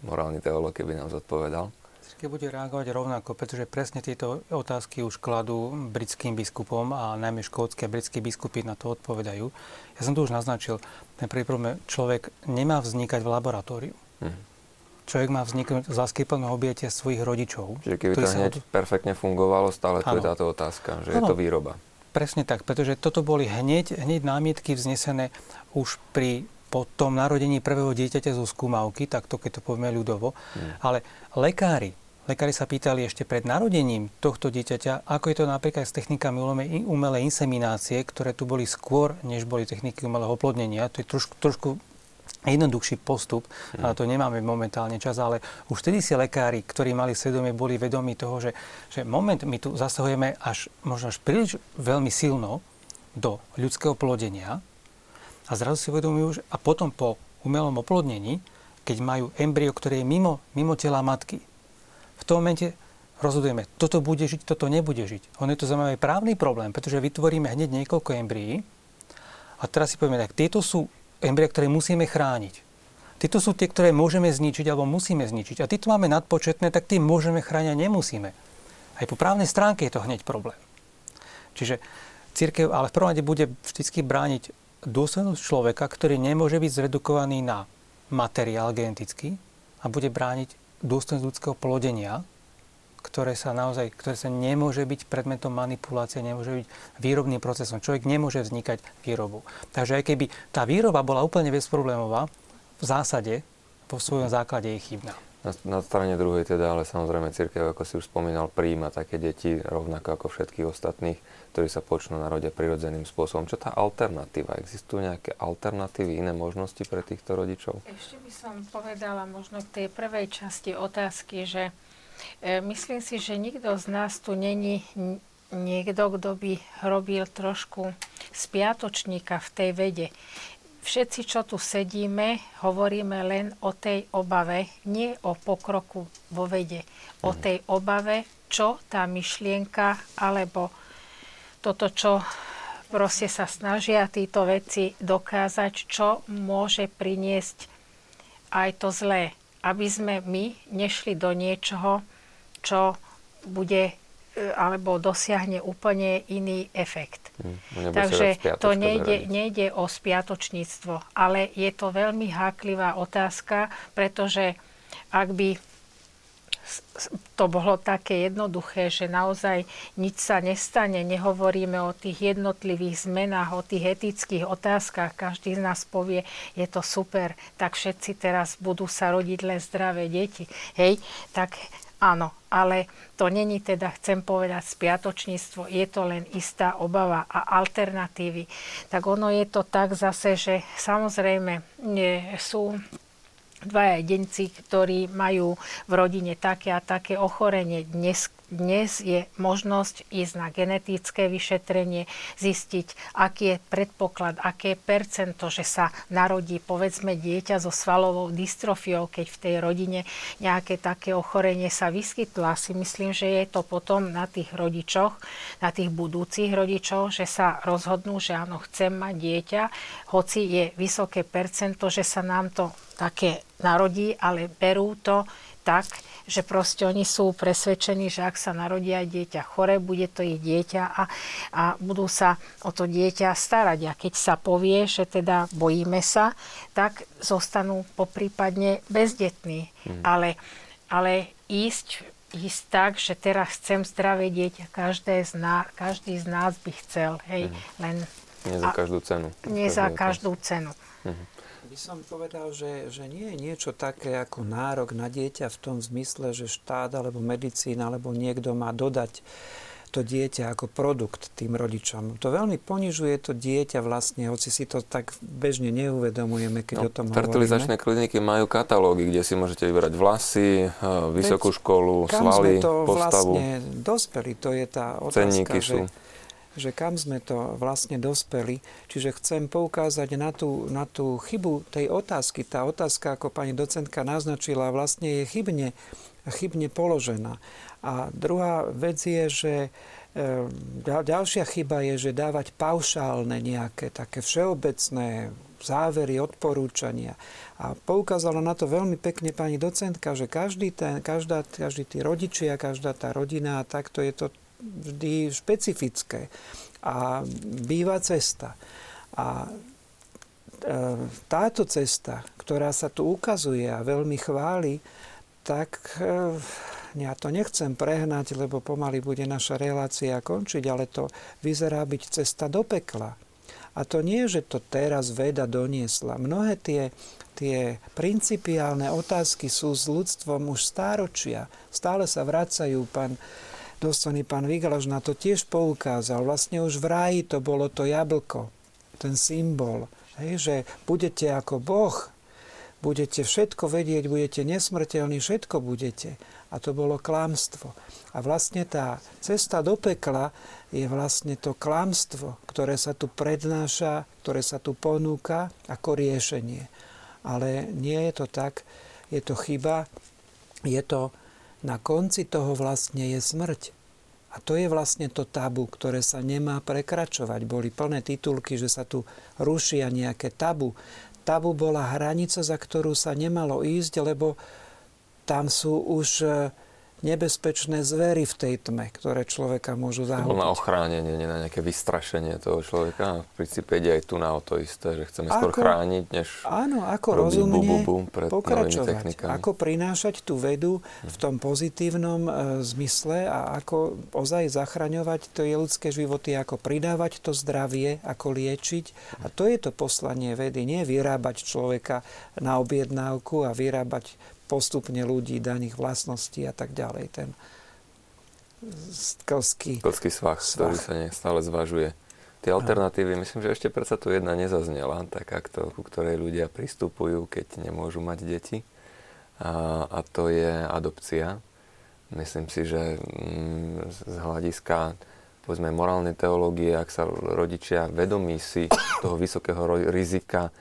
morálny teológ, keby nám zodpovedal. Otázky bude reagovať rovnako, pretože presne tieto otázky už kladú britským biskupom a najmä škótske a britské biskupy na to odpovedajú. Ja som to už naznačil. Ten prvý problém, človek nemá vznikať v laboratóriu. Hmm. Človek má vzniknúť z lásky plného obietia svojich rodičov. Čiže keby to hneď od... perfektne fungovalo, stále tu je táto otázka, že ano. je to výroba. Presne tak, pretože toto boli hneď, hneď námietky vznesené už pri po tom narodení prvého dieťaťa zo skúmavky, takto keď to povieme ľudovo. Hmm. Ale lekári Lekári sa pýtali ešte pred narodením tohto dieťaťa, ako je to napríklad s technikami umelej inseminácie, ktoré tu boli skôr, než boli techniky umelého oplodnenia. To je trošku, trošku jednoduchší postup, ale to nemáme momentálne čas, ale už vtedy si lekári, ktorí mali svedomie, boli vedomí toho, že, že moment my tu zasahujeme až možno až príliš veľmi silno do ľudského plodenia a zrazu si uvedomujú, že a potom po umelom oplodnení, keď majú embryo, ktoré je mimo, mimo tela matky, v tom momente rozhodujeme, toto bude žiť, toto nebude žiť. On je to zaujímavý právny problém, pretože vytvoríme hneď niekoľko embryí a teraz si povieme tak, tieto sú embryá, ktoré musíme chrániť. Tieto sú tie, ktoré môžeme zničiť alebo musíme zničiť. A tieto máme nadpočetné, tak tie môžeme chrániť a nemusíme. Aj po právnej stránke je to hneď problém. Čiže církev ale v prvom rade bude vždy brániť dôslednosť človeka, ktorý nemôže byť zredukovaný na materiál genetický a bude brániť dôstojnosť ľudského plodenia, ktoré sa naozaj, ktoré sa nemôže byť predmetom manipulácie, nemôže byť výrobným procesom. Človek nemôže vznikať výrobu. Takže aj keby tá výroba bola úplne bezproblémová, v zásade, po svojom základe je chybná. Na, na strane druhej teda, ale samozrejme církev, ako si už spomínal, príjima také deti rovnako ako všetkých ostatných, ktorí sa počnú narode prirodzeným spôsobom. Čo tá alternatíva? Existujú nejaké alternatívy, iné možnosti pre týchto rodičov? Ešte by som povedala možno k tej prvej časti otázky, že e, myslím si, že nikto z nás tu není niekto, kto by robil trošku spiatočníka v tej vede všetci, čo tu sedíme, hovoríme len o tej obave, nie o pokroku vo vede. O mhm. tej obave, čo tá myšlienka, alebo toto, čo proste sa snažia títo veci dokázať, čo môže priniesť aj to zlé. Aby sme my nešli do niečoho, čo bude E, alebo dosiahne úplne iný efekt. Hmm, Takže to nejde, nejde o spiatočníctvo, ale je to veľmi háklivá otázka, pretože ak by to bolo také jednoduché, že naozaj nič sa nestane, nehovoríme o tých jednotlivých zmenách, o tých etických otázkach, každý z nás povie, je to super, tak všetci teraz budú sa rodiť len zdravé deti. Hej, tak Áno, ale to není teda, chcem povedať, spiatočníctvo, je to len istá obava a alternatívy. Tak ono je to tak zase, že samozrejme nie, sú dvaja jedinci, ktorí majú v rodine také a také ochorenie. Dnes dnes je možnosť ísť na genetické vyšetrenie, zistiť, aký je predpoklad, aké je percento, že sa narodí povedzme dieťa so svalovou dystrofiou, keď v tej rodine nejaké také ochorenie sa vyskytlo. Si myslím, že je to potom na tých rodičoch, na tých budúcich rodičov, že sa rozhodnú, že áno, chcem mať dieťa, hoci je vysoké percento, že sa nám to také narodí, ale berú to tak, že proste oni sú presvedčení, že ak sa narodí aj dieťa chore, bude to ich dieťa a, a budú sa o to dieťa starať. A keď sa povie, že teda bojíme sa, tak zostanú poprípadne bezdetní. Mm. Ale, ale ísť ísť tak, že teraz chcem zdravé dieťa. Každé z nás, každý z nás by chcel. Hej, mm. len, nie za každú cenu. Nie za každú cenu. Mm by som povedal, že, že nie je niečo také ako nárok na dieťa v tom zmysle, že štát alebo medicína alebo niekto má dodať to dieťa ako produkt tým rodičom. To veľmi ponižuje to dieťa vlastne, hoci si to tak bežne neuvedomujeme, keď no, o tom fertilizačné hovoríme. kliniky majú katalógy, kde si môžete vybrať vlasy, eh, vysokú Veď, školu, svaly, sme to postavu. vlastne dospeli, to je tá otázka, že, sú že kam sme to vlastne dospeli. Čiže chcem poukázať na tú, na tú chybu tej otázky. Tá otázka, ako pani docentka naznačila, vlastne je chybne, chybne položená. A druhá vec je, že e, ďalšia chyba je, že dávať paušálne nejaké také všeobecné závery, odporúčania. A poukázala na to veľmi pekne pani docentka, že každý, ten, každá, každý tí rodičia, každá tá rodina, takto je to vždy špecifické a býva cesta. A e, táto cesta, ktorá sa tu ukazuje a veľmi chváli, tak e, ja to nechcem prehnať, lebo pomaly bude naša relácia končiť, ale to vyzerá byť cesta do pekla. A to nie, že to teraz veda doniesla. Mnohé tie, tie principiálne otázky sú s ľudstvom už stáročia. Stále sa vracajú. Pán dôstojný pán Vigalaš na to tiež poukázal. Vlastne už v ráji to bolo to jablko, ten symbol, hej, že budete ako Boh, budete všetko vedieť, budete nesmrteľní, všetko budete. A to bolo klamstvo. A vlastne tá cesta do pekla je vlastne to klamstvo, ktoré sa tu prednáša, ktoré sa tu ponúka ako riešenie. Ale nie je to tak, je to chyba, je to na konci toho vlastne je smrť. A to je vlastne to tabu, ktoré sa nemá prekračovať. Boli plné titulky, že sa tu rušia nejaké tabu. Tabu bola hranica, za ktorú sa nemalo ísť, lebo tam sú už e, nebezpečné zvery v tej tme, ktoré človeka môžu zahubiť. na ochránenie, nie na nejaké vystrašenie toho človeka. V princípe ide aj tu na to isté, že chceme ako, skôr chrániť, než Áno, ako rozumne bu, bu, bu pred pokračovať. Ako prinášať tú vedu v tom pozitívnom e, zmysle a ako ozaj zachraňovať to je ľudské životy, ako pridávať to zdravie, ako liečiť. A to je to poslanie vedy. Nie vyrábať človeka na objednávku a vyrábať postupne ľudí, daných vlastností a tak ďalej. Ten skalský, skalský svah, svah, ktorý sa stále zvažuje. Tie alternatívy, myslím, že ešte predsa tu jedna nezaznela, taká, ku ktorej ľudia pristupujú, keď nemôžu mať deti. A, a to je adopcia. Myslím si, že mm, z hľadiska povedzme, morálnej teológie, ak sa rodičia vedomí si toho vysokého rizika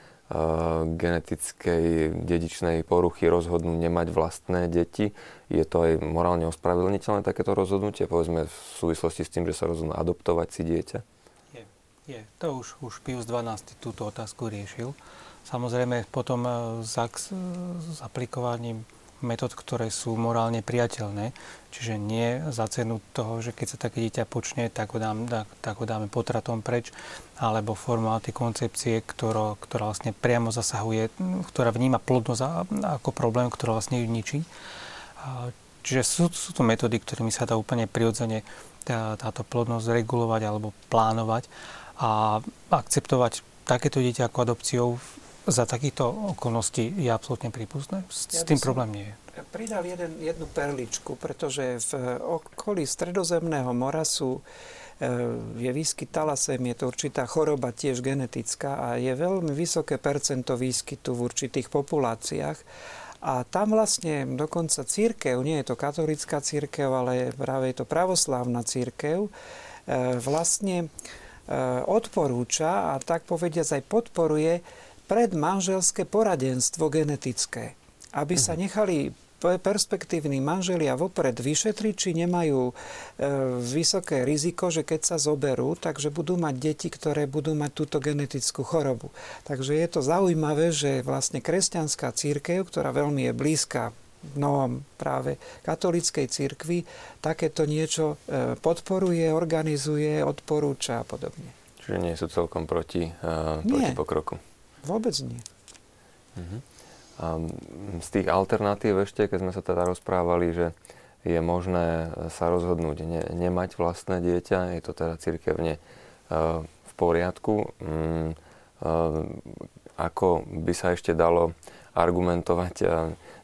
genetickej dedičnej poruchy rozhodnú nemať vlastné deti. Je to aj morálne ospravedlniteľné takéto rozhodnutie, povedzme v súvislosti s tým, že sa rozhodnú adoptovať si dieťa? Je, je. To už, už Pius XII túto otázku riešil. Samozrejme potom s, s aplikovaním metód, ktoré sú morálne priateľné. Čiže nie za cenu toho, že keď sa také dieťa počne, tak ho, dám, tak ho dáme potratom preč, alebo formou koncepcie, ktorá, ktorá vlastne priamo zasahuje, ktorá vníma plodnosť ako problém, ktorá vlastne ju ničí. Čiže sú, sú to metódy, ktorými sa dá úplne prirodzene tá, táto plodnosť regulovať alebo plánovať a akceptovať takéto dieťa ako adopciou za takýchto okolností je absolútne prípustné? S, ja tým problém nie je. Pridal jeden, jednu perličku, pretože v okolí Stredozemného mora sú e, je výskyt talasém, je to určitá choroba tiež genetická a je veľmi vysoké percento výskytu v určitých populáciách. A tam vlastne dokonca církev, nie je to katolická církev, ale práve je to pravoslávna církev, e, vlastne e, odporúča a tak povediať aj podporuje predmanželské poradenstvo genetické. Aby sa mhm. nechali perspektívni manželia vopred vyšetriť, či nemajú e, vysoké riziko, že keď sa zoberú, takže budú mať deti, ktoré budú mať túto genetickú chorobu. Takže je to zaujímavé, že vlastne kresťanská církev, ktorá veľmi je blízka novom práve katolíckej cirkvi, takéto niečo e, podporuje, organizuje, odporúča a podobne. Čiže nie sú celkom proti, uh, proti pokroku. Vôbec nie. Uh-huh. A z tých alternatív ešte, keď sme sa teda rozprávali, že je možné sa rozhodnúť ne, nemať vlastné dieťa, je to teda cirkevne uh, v poriadku. Um, uh, ako by sa ešte dalo argumentovať,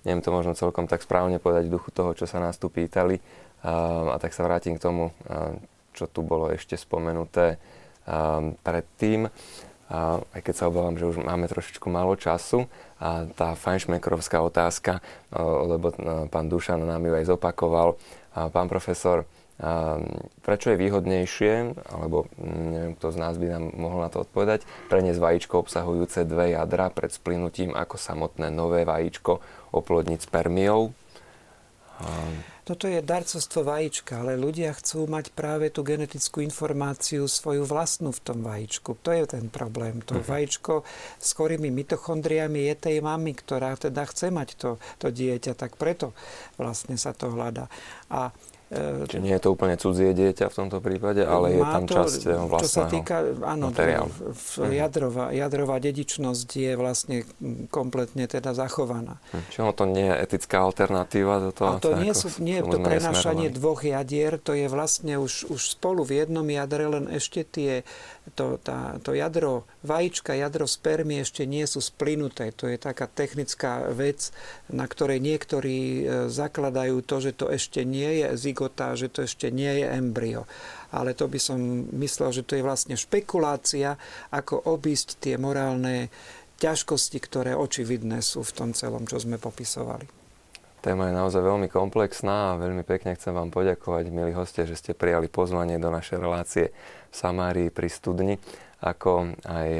neviem to možno celkom tak správne povedať v duchu toho, čo sa nás tu pýtali, a tak sa vrátim k tomu, čo tu bolo ešte spomenuté predtým. A aj keď sa obávam, že už máme trošičku málo času, a tá fajnšmekrovská otázka, lebo pán Dušan nám ju aj zopakoval. A pán profesor, prečo je výhodnejšie, alebo neviem, kto z nás by nám mohol na to odpovedať, preniesť vajíčko obsahujúce dve jadra pred splynutím ako samotné nové vajíčko oplodniť spermiou? Toto je darcovstvo vajíčka, ale ľudia chcú mať práve tú genetickú informáciu svoju vlastnú v tom vajíčku. To je ten problém. To uh-huh. vajíčko s chorými mitochondriami je tej mamy, ktorá teda chce mať to, to dieťa, tak preto vlastne sa to hľadá. A Čiže nie je to úplne cudzie dieťa v tomto prípade, ale je tam to, časť vlastného Čo sa týka, áno, materiálu. V, jadrová, jadrová dedičnosť je vlastne kompletne teda zachovaná. Hm, čiže ono to nie je etická alternatíva do toho? A to nie, sú, nie je to prenašanie dvoch jadier, to je vlastne už, už spolu v jednom jadre, len ešte tie to, tá, to jadro vajíčka, jadro spermie ešte nie sú splynuté. To je taká technická vec, na ktorej niektorí e, zakladajú to, že to ešte nie je zigota, že to ešte nie je embryo. Ale to by som myslel, že to je vlastne špekulácia, ako obísť tie morálne ťažkosti, ktoré očividné sú v tom celom, čo sme popisovali. Téma je naozaj veľmi komplexná a veľmi pekne chcem vám poďakovať, milí hostia, že ste prijali pozvanie do našej relácie v Samárii pri studni. Ako aj,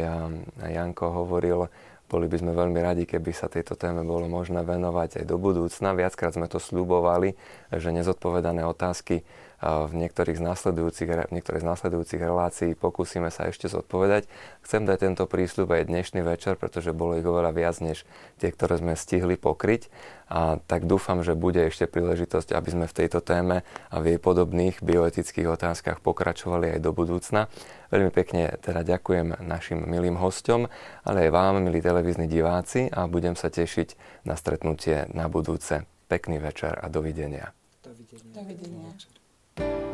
aj Janko hovoril, boli by sme veľmi radi, keby sa tejto téme bolo možné venovať aj do budúcna. Viackrát sme to slúbovali, že nezodpovedané otázky v niektorých z nasledujúcich, v niektorých z nasledujúcich relácií pokúsime sa ešte zodpovedať. Chcem dať tento prísľub aj dnešný večer, pretože bolo ich oveľa viac než tie, ktoré sme stihli pokryť. A tak dúfam, že bude ešte príležitosť, aby sme v tejto téme a v jej podobných bioetických otázkach pokračovali aj do budúcna. Veľmi pekne teda ďakujem našim milým hostom, ale aj vám, milí televízni diváci a budem sa tešiť na stretnutie na budúce. Pekný večer a dovidenia. Dovidenia. dovidenia. Thank you.